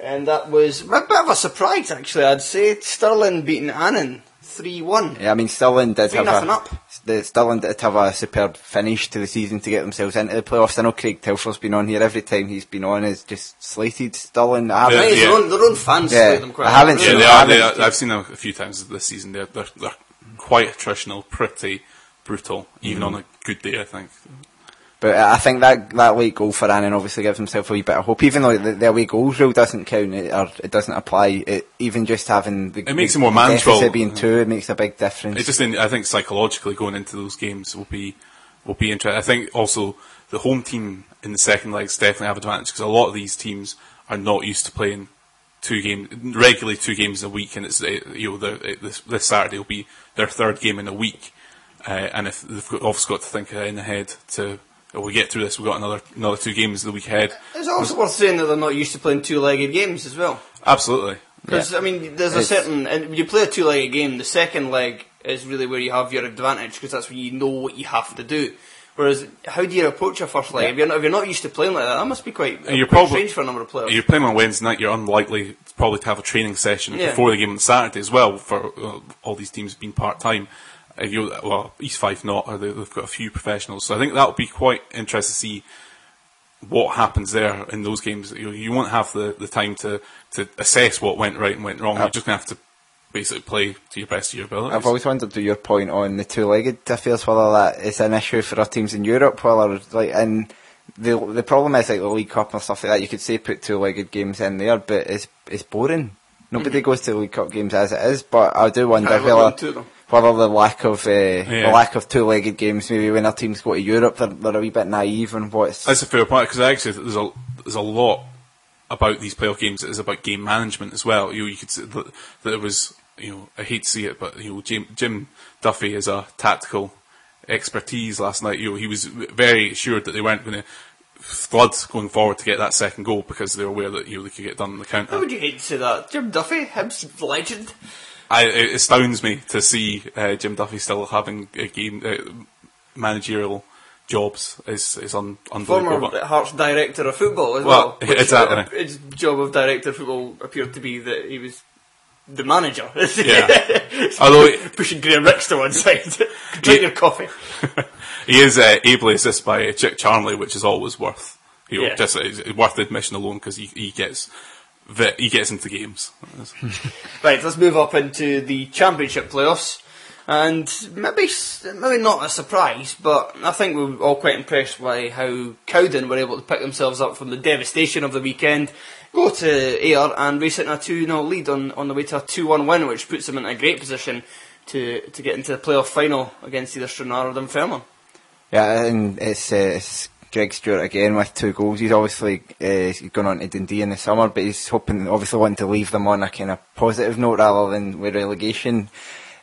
And that was a bit of a surprise, actually. I'd say Stirling beating Annan three one. Yeah, I mean, Stirling did Three have nothing a, up. The Stirling did have a superb finish to the season to get themselves into the playoffs. I know Craig Telfer's been on here every time he's been on. Has just slated Stirling. I haven't- Yeah, Nice, yeah. Their, own, their own fans Yeah, slate them quite I a lot, haven't really. Yeah, seen they I are. haven't- They are I've seen them a few times this season. They're, they're, they're quite attritional, pretty brutal, even Mm-hmm. on a good day, I think. But I think that that late goal for Annan obviously gives himself a wee bit of hope, even though the, the away goals rule doesn't count it, or it doesn't apply. It, even just having the It makes the it more manageable. being two, it makes a big difference. It just, I think, psychologically going into those games will be will be interesting. I think also the home team in the second legs definitely have advantage because a lot of these teams are not used to playing two games regularly two games a week, and it's uh, you know the, uh, this, this Saturday will be their third game in a week, uh, and if they've got, obviously got to think in ahead to. Oh, we get through this. We've got another another two games the week ahead. It's also worth saying that they're not used to playing two-legged games as well. Absolutely. Because I mean, there's a It's- certain and when you play a two-legged game, the second leg is really where you have your advantage because that's when you know what you have to do. Whereas, how do you approach a first leg? If, you're not, if you're not used to playing like that, that must be quite, And you're quite probably- strange for a number of players. You're playing on Wednesday night. You're unlikely probably to have a training session Yeah. before the game on Saturday as well. For uh, all these teams being part time, you Uh, well East Fife not, or they, they've got a few professionals. So I think that'll be quite interesting to see what happens there in those games. You, you won't have the, the time to, to assess what went right and went wrong. You're just going to have to basically play to your best of your abilities. I've always wondered, to your point on the two-legged affairs, whether that is an issue for our teams in Europe, whether like and the the problem is like the League Cup and stuff like that. You could say put two-legged games in there, but it's it's boring. Nobody mm-hmm. goes to League Cup games as it is, but I do wonder Aye, we're going to whether, them. Whether the lack of uh, the lack of two-legged games, maybe when our teams go to Europe, they're, they're a wee bit naive on what's That's a fair point because I actually there's a there's a lot about these playoff games that is about game management as well. You you could say that, that it was you know I hate to see it, but you know Jim, Jim Duffy is a tactical expertise last night. You know he was very assured that they weren't going to flood going forward to get that second goal because they were aware that you know they could get done in the counter. How would you hate to say that? Jim Duffy, Hibs legend. I, it astounds me to see uh, Jim Duffy still having a game uh, managerial jobs. is is un, unbelievable. Former Hearts director of football as Well, well. which, exactly. uh, His job of director of football appeared to be that he was the manager. Yeah. Although pushing Graham Rix to one side. Drink your coffee. he is uh, ably assisted by uh, Chick Charnley, which is always worth you know, Yeah. just it's worth admission alone because he, he gets vi- he gets into games. Right, let's move up into the championship playoffs. And maybe maybe not a surprise, but I think we were all quite impressed by how Cowden were able to pick themselves up from the devastation of the weekend, go to Ayr and race it in a 2 0 lead on, on the way to a 2 1 win, which puts them in a great position to, to get into the playoff final against either Stranraer or Dunfermline. Yeah, and it's, uh, it's Greg Stewart again with two goals. He's obviously uh, he's gone on to Dundee in the summer, but he's hoping, obviously, wanting to leave them on a kind of positive note rather than with relegation.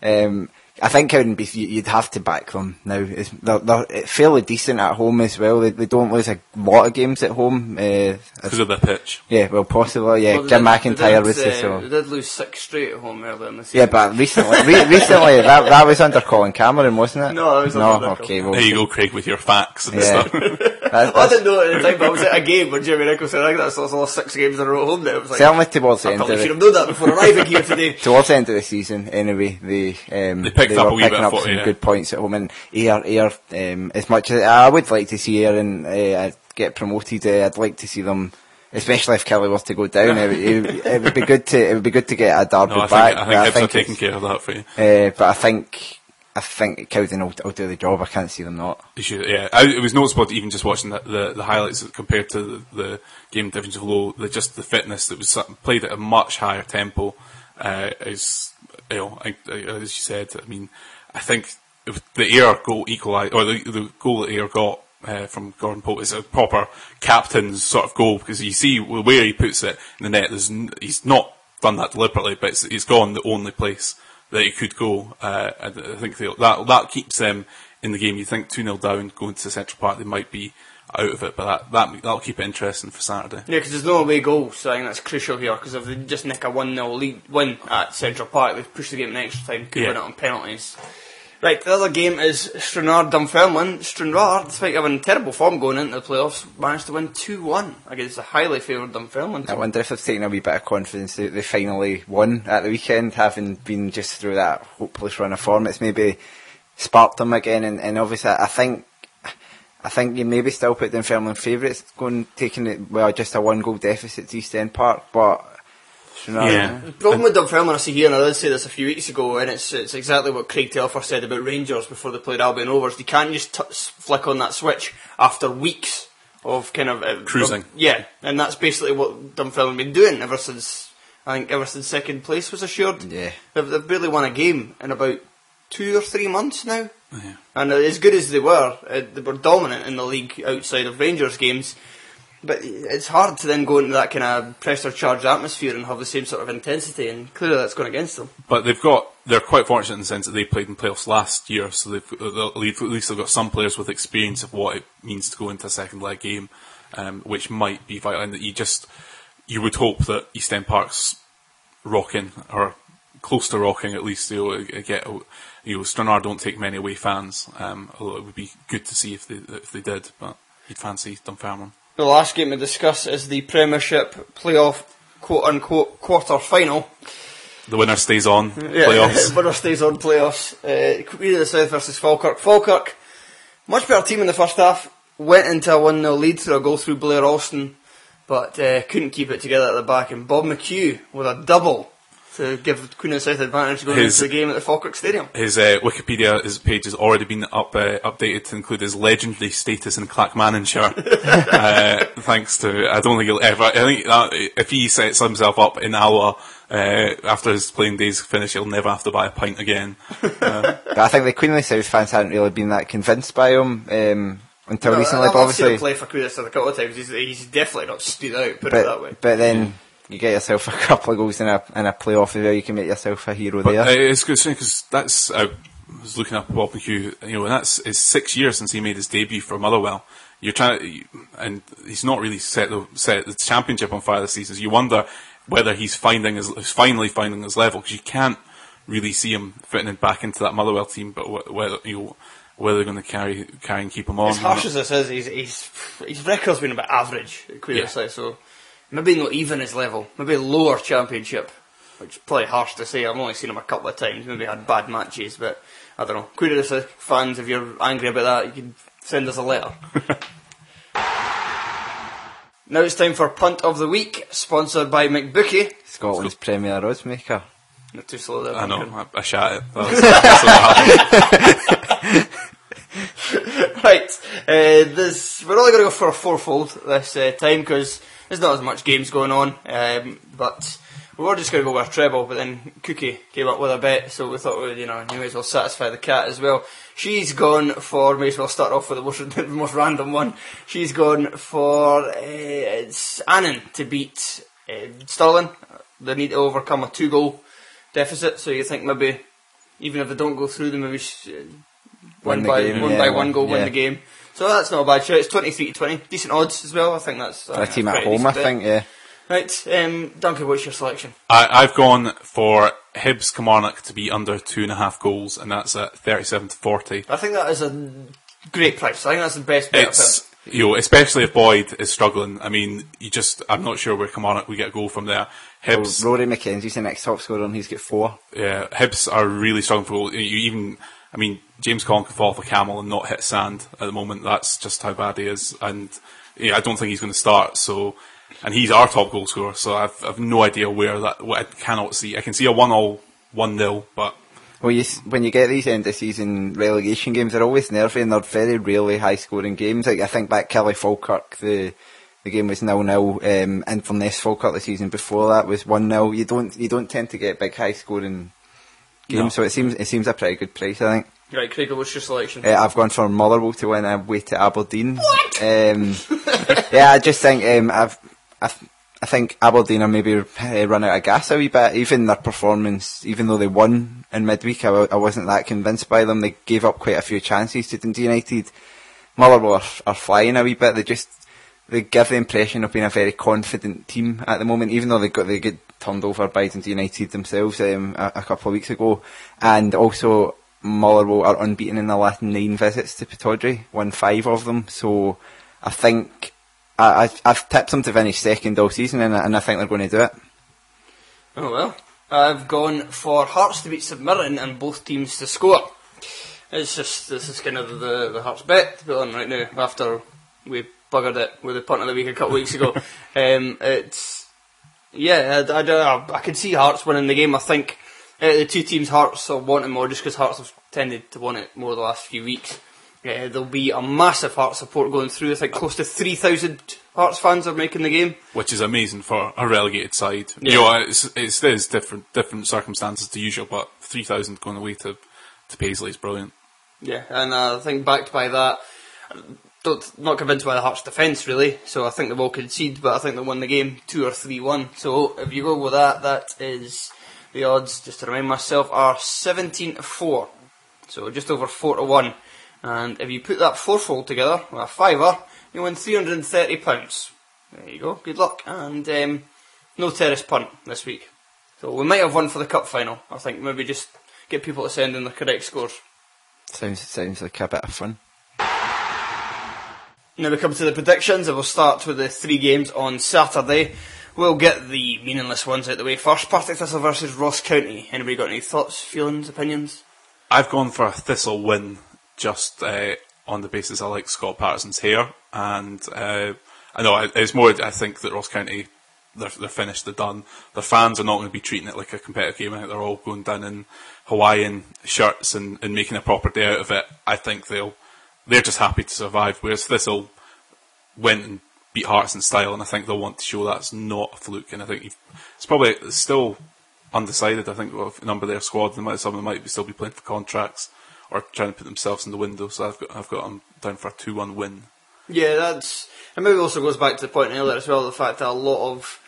Um, I think it be. You'd have to back them now. It's, they're, they're fairly decent at home as well. They, they don't lose a lot of games at home. Uh, Because of the pitch. yeah, well, possibly. Yeah, Well, Jim did- McIntyre they did, was the uh, so. They did lose six straight at home earlier in the season. Yeah, but recently, re- recently that that was under Colin Cameron, wasn't it? No, it was no. under Nicholl. okay, well, There you go, Craig, with your facts and Yeah. stuff. I didn't know it at the time, but I was at a game where Jimmy Nicholson, I think that's also lost six games in a row at home now. It was like, certainly towards the I end of probably should the have known that before arriving here today. towards the end of the season, anyway, they um, They picked up were a wee picking bit up of some yeah. good points at home. And Ayr, Ayr, um, as much as I would like to see Ayr and uh, get promoted, uh, I'd like to see them. Especially if Killie was to go down, it, would- it, it would be good to it would be good to get a derby No, I think, back. I but think Hibs are taking care of that for you. Uh, but I think I think Cowden will, will do the job. I can't see them not. Yeah. I, it was noticeable even just watching the, the, the highlights compared to the, the game of low, the, just the fitness that was played at a much higher tempo. Uh, is you know, I, I, as you said, I mean, I think the Ayr goal equalised, or the, the goal that Ayr got uh, from Gordon Pope is a proper captain's sort of goal because you see where he puts it in the net. N- he's not done that deliberately, but it's, it's gone the only place that he could go. Uh, I think that that keeps them in the game. You think two 0 down, going to Central Park, they might be out of it, but that that that'll keep it interesting for Saturday. Yeah, because there's no away goals, so I think that's crucial here. Because if they just nick a 1 0 lead win at Central Park, they push the game in extra time, could Yeah. win it on penalties. Right, the other game is Stranraer Dunfermline. Stranraer, despite having terrible form going into the playoffs, managed to win 2 1 against a highly favoured Dunfermline. I wonder if they've taken a wee bit of confidence that they finally won at the weekend, having been just through that hopeless run of form. It's maybe sparked them again, and, and obviously I think I think you maybe still put Dunfermline favourites going taking it well just a one goal deficit to East End Park, but Stranraer- Yeah. The problem with Dunfermline, I see here, and I did say this a few weeks ago, and it's it's exactly what Craig Telfer said about Rangers before they played Albion Rovers. You can't just t- flick on that switch after weeks of kind of uh, Cruising. of- yeah, and that's basically what Dunfermline have been doing ever since I think ever since second place was assured. Yeah. they've, they've barely won a game in about two or three months now. And uh, as good as they were, uh, they were dominant in the league outside of Rangers games. But it's hard to then go into that kind of pressure charged atmosphere and have the same sort of intensity, and clearly that's gone against them. But they've got they're quite fortunate in the sense that they played in playoffs last year, so they've at least they've got some players with experience of what it means to go into a second leg game, um, which might be vital. And that you just you would hope that East End Park's rocking or close to rocking at least. You know, get you know Stranraer don't take many away fans, um, although it would be good to see if they if they did. But you'd fancy Dunfermline. The last game to discuss is the Premiership playoff quote unquote quarter final. The winner stays on playoffs. winner stays on playoffs. Uh, Queen of the South versus Falkirk. Falkirk, much better team in the first half, went into a 1 0 lead through a goal through Blair Alston, but uh, couldn't keep it together at the back. And Bob McHugh with a double to give Queen of the South advantage going His- into the game at the Falkirk Stadium. His uh, Wikipedia his page has already been up uh, updated to include his legendary status in Clackmannanshire. uh, thanks to I don't think he'll ever. I think that if he sets himself up in Alloa uh, after his playing days finish, he'll never have to buy a pint again. But I think the Queen of the South fans hadn't really been that convinced by him um, until recently. I've, but I've seen obviously, him play for Queen of the South a couple of times. He's, he's definitely not stood out, put it that way. but, but then you get yourself a couple of goals in a in a playoff as well. You can make yourself a hero But there. uh, it's good because that's I was looking up Bob McHugh. You know, and that's it's six years since he made his debut for Motherwell. You're trying, and he's not really set the set the championship on fire this season. So you wonder whether he's finding his finally finding his level because you can't really see him fitting back into that Motherwell team. But wh- whether you know, whether they're going to carry carry and keep him on. As harsh as this is, he's, he's, his record's been about average at Queen of Yeah. So maybe not even his level, maybe lower championship, which is probably harsh to say. I've only seen him a couple of times, maybe had bad matches, but I don't know. Queen of the South fans, if you're angry about that, you can send us a letter. now it's time for Punt of the Week, sponsored by McBookie. Scotland's premier odds maker. Not too slow there. I know, I, I shat it. That was- that's what happened. right, uh, this we're only going to go for a fourfold this uh, time because there's not as much games going on. Um, but we were just going to go with a treble, but then Cookie came up with a bet, so we thought, well, you know, you may as well satisfy the cat as well. She's gone for. May as well start off with the most, the most random one. She's gone for uh, it's Annan to beat uh, Stirling. They need to overcome a two-goal deficit, so you think maybe even if they don't go through them, maybe sh- uh, Win win the by game, win yeah, by one goal, win the game. So that's not a bad shout. It's twenty three to twenty, decent odds as well. I think that's For a team at pretty home, I decent think, yeah. Right, um, Duncan, what's your selection? I, I've gone for Hibs Kilmarnock to be under two and a half goals, and that's at thirty-seven to forty. I think that is a great price. I think that's the best bet. I've It's you know, especially if Boyd is struggling. I mean, you just I'm not sure where Kilmarnock we get a goal from there. Hibs, Rory McKenzie's the next top scorer and he's got four. yeah, Hibs are really struggling for goal. You even, I mean, James Collins can fall off a camel and not hit sand at the moment. That's just how bad he is, and yeah, I don't think he's going to start. So, and he's our top goal scorer. So I've, I've no idea where that. What I cannot see. I can see a one all, one nil, but Well, you, when you get these end of season relegation games, they're always nervy and they're very rarely high scoring games. Like I think back Killie Falkirk, the the game was nil nil. Um, Inverness Falkirk the season before that was one 0 You don't you don't tend to get big high scoring games, No. so it seems it seems a pretty good price. I think. Right, Craig, what's your selection? Uh, I've gone for Motherwell to win away to Aberdeen. What? Um, yeah, I just think um, I've, I've, I think Aberdeen are maybe uh, run out of gas a wee bit. Even their performance, even though they won in midweek, I, I wasn't that convinced by them. They gave up quite a few chances to Dundee United. Motherwell are, are flying a wee bit. They just they give the impression of being a very confident team at the moment, even though they got they get turned over by Dundee United themselves um, a, a couple of weeks ago, and also Motherwell are unbeaten in the last nine visits to Pittodrie, won five of them. So I think I, I've, I've tipped them to finish second all season, and, I- and I think they're going to do it. Oh well. I've gone for Hearts to beat St Mirren and both teams to score. It's just this is kind of the the Hearts bet to put on right now after we buggered it with the punt of the week a couple of weeks ago. um, it's yeah, I, I, I could see Hearts winning the game. I think uh, the two teams Hearts are wanting more just because Hearts have tended to want it more the last few weeks. Uh, there'll be a massive Hearts support going through. I think close to three thousand Hearts fans are making the game. which is amazing for a relegated side. Yeah. You know, it's, it's there's different different circumstances to usual, but three thousand going away to to Paisley is brilliant. Yeah, and uh, I think backed by that, don't not convinced by the Hearts defence really. So I think they will concede, but I think they'll win the game two or three one. So if you go with that, that is the odds. Just to remind myself, are seventeen to four, so just over four to one. And if you put that fourfold together, with a fiver, you win three hundred and thirty pounds. There you go. Good luck, and um, no terrace punt this week. So we might have won for the cup final. I think maybe just get people to send in the correct scores. Sounds sounds like a bit of fun. Now we come to the predictions, and we'll start with the three games on Saturday. We'll get the meaningless ones out the way first. Partick Thistle versus Ross County. Anybody got any thoughts, feelings, opinions? I've gone for a Thistle win just uh, on the basis I like Scott Patterson's hair, and uh, I know it's more. I think that Ross County they're, they're finished, they're done. Their fans are not going to be treating it like a competitive game. I think they're all going down in Hawaiian shirts and, and making a proper day out of it. I think they'll they're just happy to survive, whereas Thistle went and beat Hearts in style, and I think they'll want to show that's not a fluke. And I think it's probably it's still undecided. I think of a number of their squad, they might some of them might be still be playing for contracts or trying to put themselves in the window. So I've got I've got them down for a two-one win. Yeah, that's. And maybe also goes back to the point earlier as well, the fact that a lot of.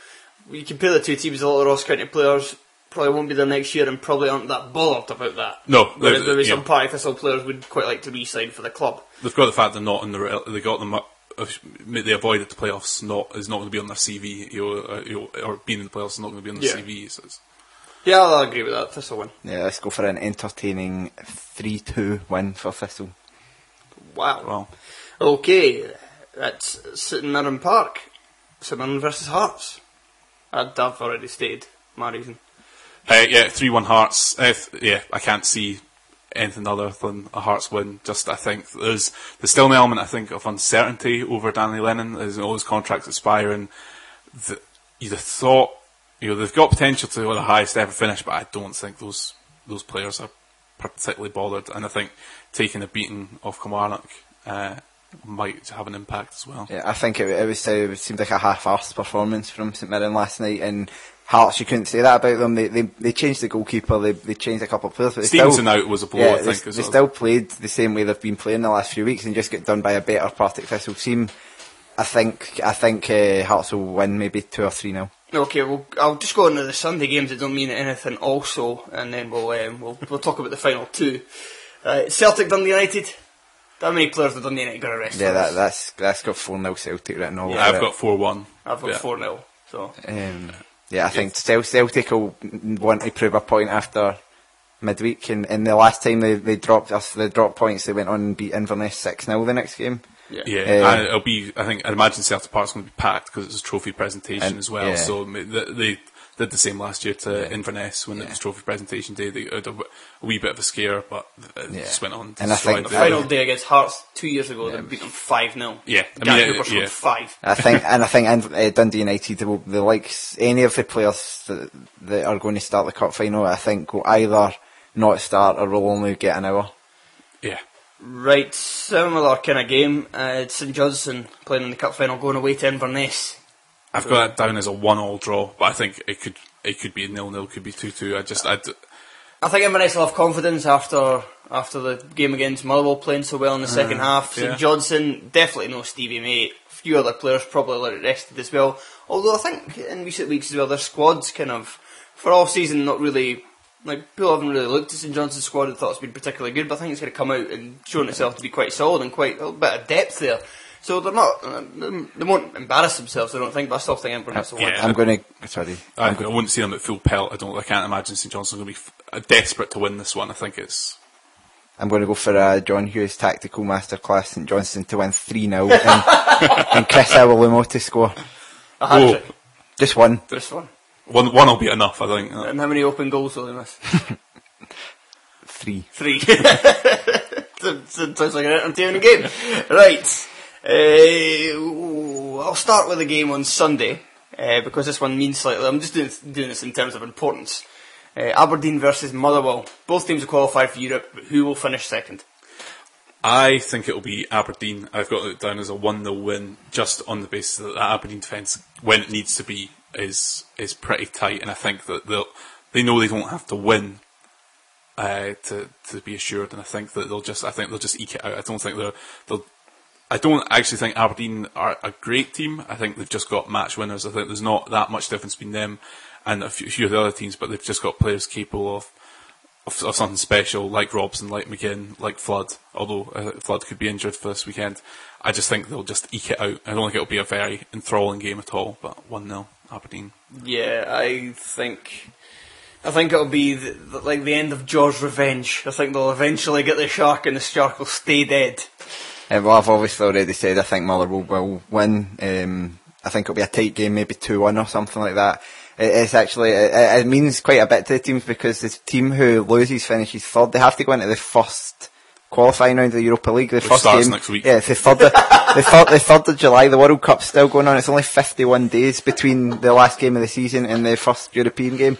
You compare the two teams, a lot of Ross County players probably won't be there next year and probably aren't that bothered about that. No, maybe yeah. some Partick Thistle players would quite like to re-sign for the club. They've got the fact they're not in the they got them up. If They avoided the playoffs. Not is not going to be on their CV. You know, uh, you know, or being in the playoffs is not going to be on the Yeah. CV. So it's, Yeah, I'll agree with that. Thistle win. Yeah, let's go for an entertaining three-two win for Thistle. Wow. well, Okay, that's St Mirren Park. St Mirren versus Hearts. I'd, I've already stated my reason. uh, yeah, three-one Hearts. Uh, th- yeah, I can't see anything other than a Hearts win. Just I think there's there's still an element I think of uncertainty over Danny Lennon as all his contracts expiring. The, you'd have thought you know they've got potential to win the highest ever finish, but I don't think those those players are particularly bothered. And I think taking a beating off Kilmarnock uh, might have an impact as well. Yeah, I think it, it was it seemed like a half-assed performance from St Mirren last night, and Hearts you couldn't say that about them. They they, they changed the goalkeeper, they they changed a couple of players, but they Stevenson still, out was a blow, yeah, I they, think, as they still played the same way they've been playing the last few weeks, and just get done by a better Partick Thistle team. I think I think uh, Hearts will win maybe two or three now. Okay, well, I'll just go into the Sunday games that don't mean anything also, and then we'll um, we'll, we'll talk about the final two. Uh, Celtic Dundee United. How many players have Dundee United got arrested? Yeah, that, that's that's got 4 0 Celtic written all Yeah, over I've it. got 4 1. I've got yeah. 4 0. So, Um, yeah, I think Cel- Celtic will want to prove a point after midweek, and, and the last time they, they dropped us, they dropped points, they went on and beat Inverness 6 0 the next game. yeah. Yeah, Uh, and it'll be. I think. I imagine Celtic Park's going to be packed because it's a trophy presentation And- as well. yeah. So I mean, they did the same last year to Yeah. Inverness when it was trophy presentation day. They had a, w- a wee bit of a scare, but it Yeah. just went on. And I think The final day against Hearts two years ago, they beat them 5 0. Yeah, I Gary mean, Hooper yeah. 5. I think, and I think Inv- uh, Dundee United will, the likes any of the players that, that are going to start the cup final. I think will either not start or will only get an hour. Yeah, Right, similar kind of game. Uh, St Johnstone playing in the cup final, going away to Inverness. I've got that down as a one-all draw, but I think it could it could be a nil-nil, could be two-two. I just I d- I think Inverness will have confidence after after the game against Motherwell playing so well in the uh, second half. St yeah. Johnstone definitely no Stevie May. A few other players probably rested as well. Although I think in recent weeks as well, their squad's kind of for all season not really like people haven't really looked at St Johnstone's squad and thought it's been particularly good. But I think it's going to come out and shown itself to be quite solid and quite a little bit of depth there. So they're not uh, they won't embarrass themselves. I don't think, but I still think Inverness will win. Yeah. I'm going to, sorry, I, I'm I wouldn't see them at full pelt. I don't. I can't imagine St Johnstone going to be f- uh, desperate to win this one. I think it's I'm going to go for a John Hughes tactical masterclass St Johnstone to win 3 0 and, and Chris Iwelumo to score. A hat trick. Just one. This one. one. One will be enough. I think. Uh, And how many open goals will they miss? Three. Three. So- so- Sounds like an entertaining game. Right. Uh, I'll start with the game on Sunday uh, because this one means slightly. I'm just doing, doing this in terms of importance. Uh, Aberdeen versus Motherwell. Both teams have qualified for Europe, but who will finish second? I think it'll be Aberdeen. I've got it down as a one 0 win, just on the basis that the Aberdeen defence, when it needs to be, is is pretty tight, and I think that they'll they know they don't have to win uh, to to be assured, and I think that they'll just I think they'll just eke it out. I don't think they're they'll. I don't actually think Aberdeen are a great team. I think they've just got match winners. I think there's not that much difference between them and a few, of the other teams, but they've just got players capable of of, of something special, like Robson, like McGinn, like Flood. Although uh, Flood could be injured for this weekend, I just think they'll just eke it out. I don't think it'll be a very enthralling game at all. But one 0 Aberdeen. Yeah, I think. I think it'll be the, the, like the end of Jaws' revenge. I think they'll eventually get the shark, and the shark will stay dead. Uh, well, I've obviously already said I think Motherwell will win. Um, I think it'll be a tight game, maybe 2 1 or something like that. It, it's actually, it, it means quite a bit to the teams because the team who loses finishes third. They have to go into the first qualifying round of the Europa League. The Which first starts game, next week. Yeah, it's the third, of, the, third, the third of July. The World Cup's still going on. It's only 51 days between the last game of the season and the first European game.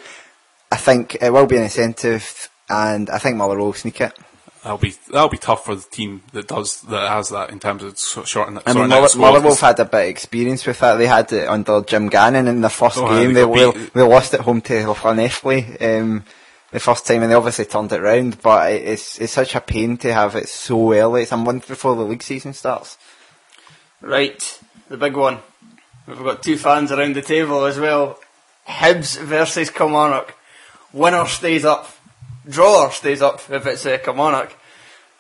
I think it will be an incentive, and I think Motherwell will sneak it. That'll be that'll be tough for the team that does that has that in terms of so- shorting. I mean, sorting out Mother, squad, have had a bit of experience with that. They had it under Jim Gannon in the first Oh, game. they They, beat. they lost at home to Llanelli um, the first time, and they obviously turned it round. But it, it's it's such a pain to have it so early. It's a month before the league season starts. Right, the big one. We've got two fans around the table as well. Hibs versus Kilmarnock. Winner stays up. Drawer stays up if it's uh, Kilmarnock.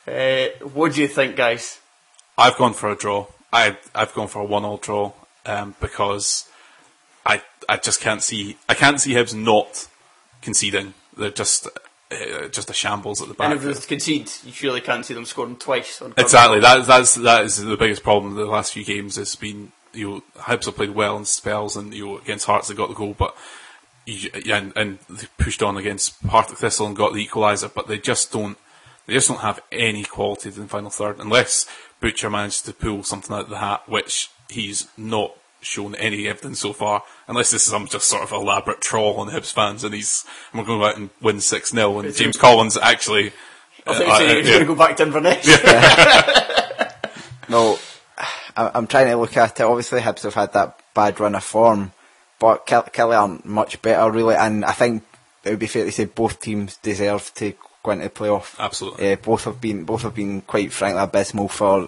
Uh, what do you think, guys? I've gone for a draw. I I've gone for a one all draw um, because I I just can't see I can't see Hibs not conceding. They're just uh, just a shambles at the back. And if they concede, you surely can't see them scoring twice. On Exactly. That that's that is the biggest problem. The last few games has been you know Hibs have played well in spells, and you know against Hearts they got the goal, but and, and they pushed on against Partick Thistle and got the equaliser, but they just don't. They just don't have any quality in the final third unless Butcher managed to pull something out of the hat, which he's not shown any evidence so far. Unless this is some just sort of elaborate troll on the Hibs fans, and he's and we're going to go out and win six 0 and James Collins actually. I think uh, he's uh, yeah. going to go back to Inverness. No, I- I'm trying to look at it. Obviously, Hibs have had that bad run of form, but Killie aren't much better, really. And I think it would be fair to say both teams deserve to go into the playoff. Absolutely. Uh, both have been both have been quite frankly abysmal for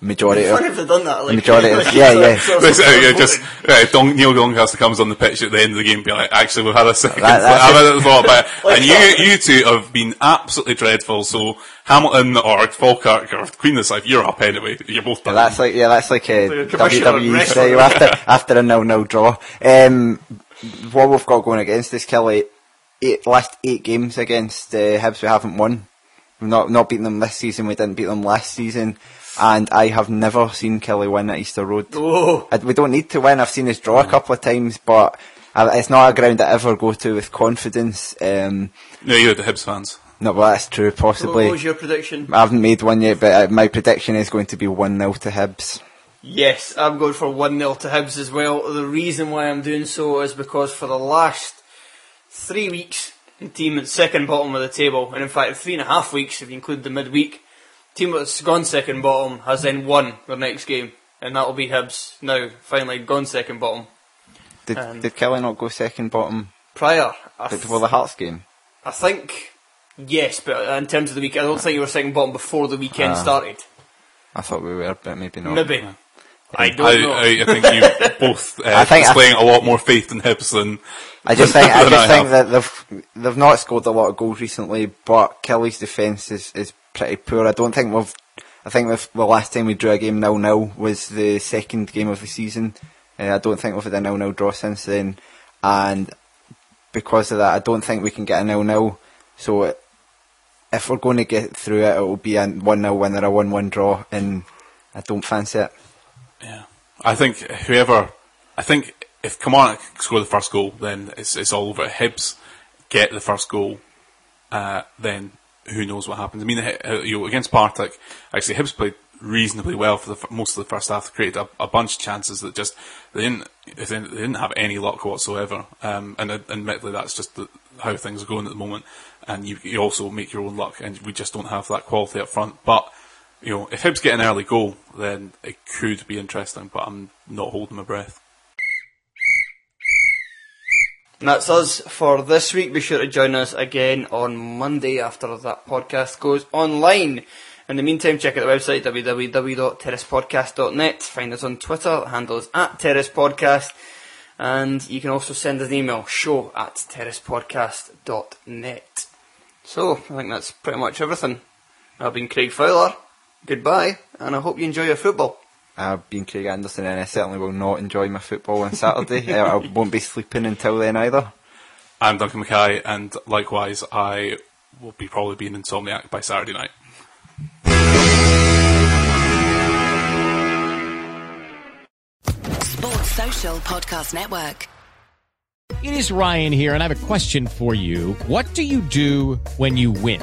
majority of if done that. Like, majority of- like, yeah, so- yeah. so- so- uh, yeah, so- just uh, Don, Neil Doncaster comes on the pitch at the end of the game, be like, "Actually, we've had a second. That- that's I've it. had a thought about it, and you, you two have been absolutely dreadful. So Hamilton or Falkirk or Queen of the South, you're up anyway. You're both Yeah, done. that's like yeah, that's like a Like a commissioner WWE wrestling. style after after a nil nil draw. Um, what we've got going against this Killie, eight last eight games against uh, Hibs we haven't won. We've not not beaten them this season. We didn't beat them last season, and I have never seen Killie win at Easter Road. Oh. I- we don't need to win. I've seen us draw a couple of times, but I, it's not a ground I ever go to with confidence. Um, no, you're the Hibs fans. no, well, that's true. Possibly. What was your prediction? I haven't made one yet, but uh, my prediction is going to be one 0 to Hibs. Yes, I'm going for 1 0 to Hibs as well. The reason why I'm doing so is because for the last three weeks, the team at second bottom of the table, and in fact, three and a half weeks if you include the midweek, team that's gone second bottom has then won their next game, and that'll be Hibs now, finally gone second bottom. Did Um, did Killie not go second bottom Prior, I, th- before the Hearts game? I think, yes, but in terms of the week, I don't think you were second bottom before the weekend Ah. started. I thought we were, but maybe not. Maybe. I don't I, know. I, I think you both uh, I think I- displaying a lot more faith in Hibs than I just think I than just think have. that they've they've not scored a lot of goals recently, but Killie's defence is, is pretty poor. I don't think we've. I think the last time we drew a game nil nil was the second game of the season. Uh, I don't think we've had a nil nil draw since then, and because of that, I don't think we can get a nil nil. So if we're going to get through it, it will be a one 0 win a one one draw, and I don't fancy it. Yeah, I think whoever, I think if Kilmarnock score the first goal, then it's it's all over. Hibs get the first goal, uh, then who knows what happens? I mean, uh, you know, against Partick, actually Hibs played reasonably well for the most of the first half. Created a, a bunch of chances that just they didn't they didn't, have any luck whatsoever. Um, and uh, admittedly, that's just the, how things are going at the moment. And you, you also make your own luck, and we just don't have that quality up front. But you know, if Hibs get an early goal, then it could be interesting. But I'm not holding my breath. And that's us for this week. Be sure to join us again on Monday after that podcast goes online. In the meantime, check out the website www.terracepodcast.net. Find us on Twitter. The handle is at terracepodcast. And you can also send us an email, show at terracepodcast.net. So, I think that's pretty much everything. I've been Craig Fowler. Goodbye, and I hope you enjoy your football. I've been Craig Anderson and I certainly will not enjoy my football on Saturday. I won't be sleeping until then either. I'm Duncan Mackay, and likewise, I will be probably being insomniac by Saturday night. Sports Social Podcast Network. It is Ryan here, and I have a question for you. What do you do when you win?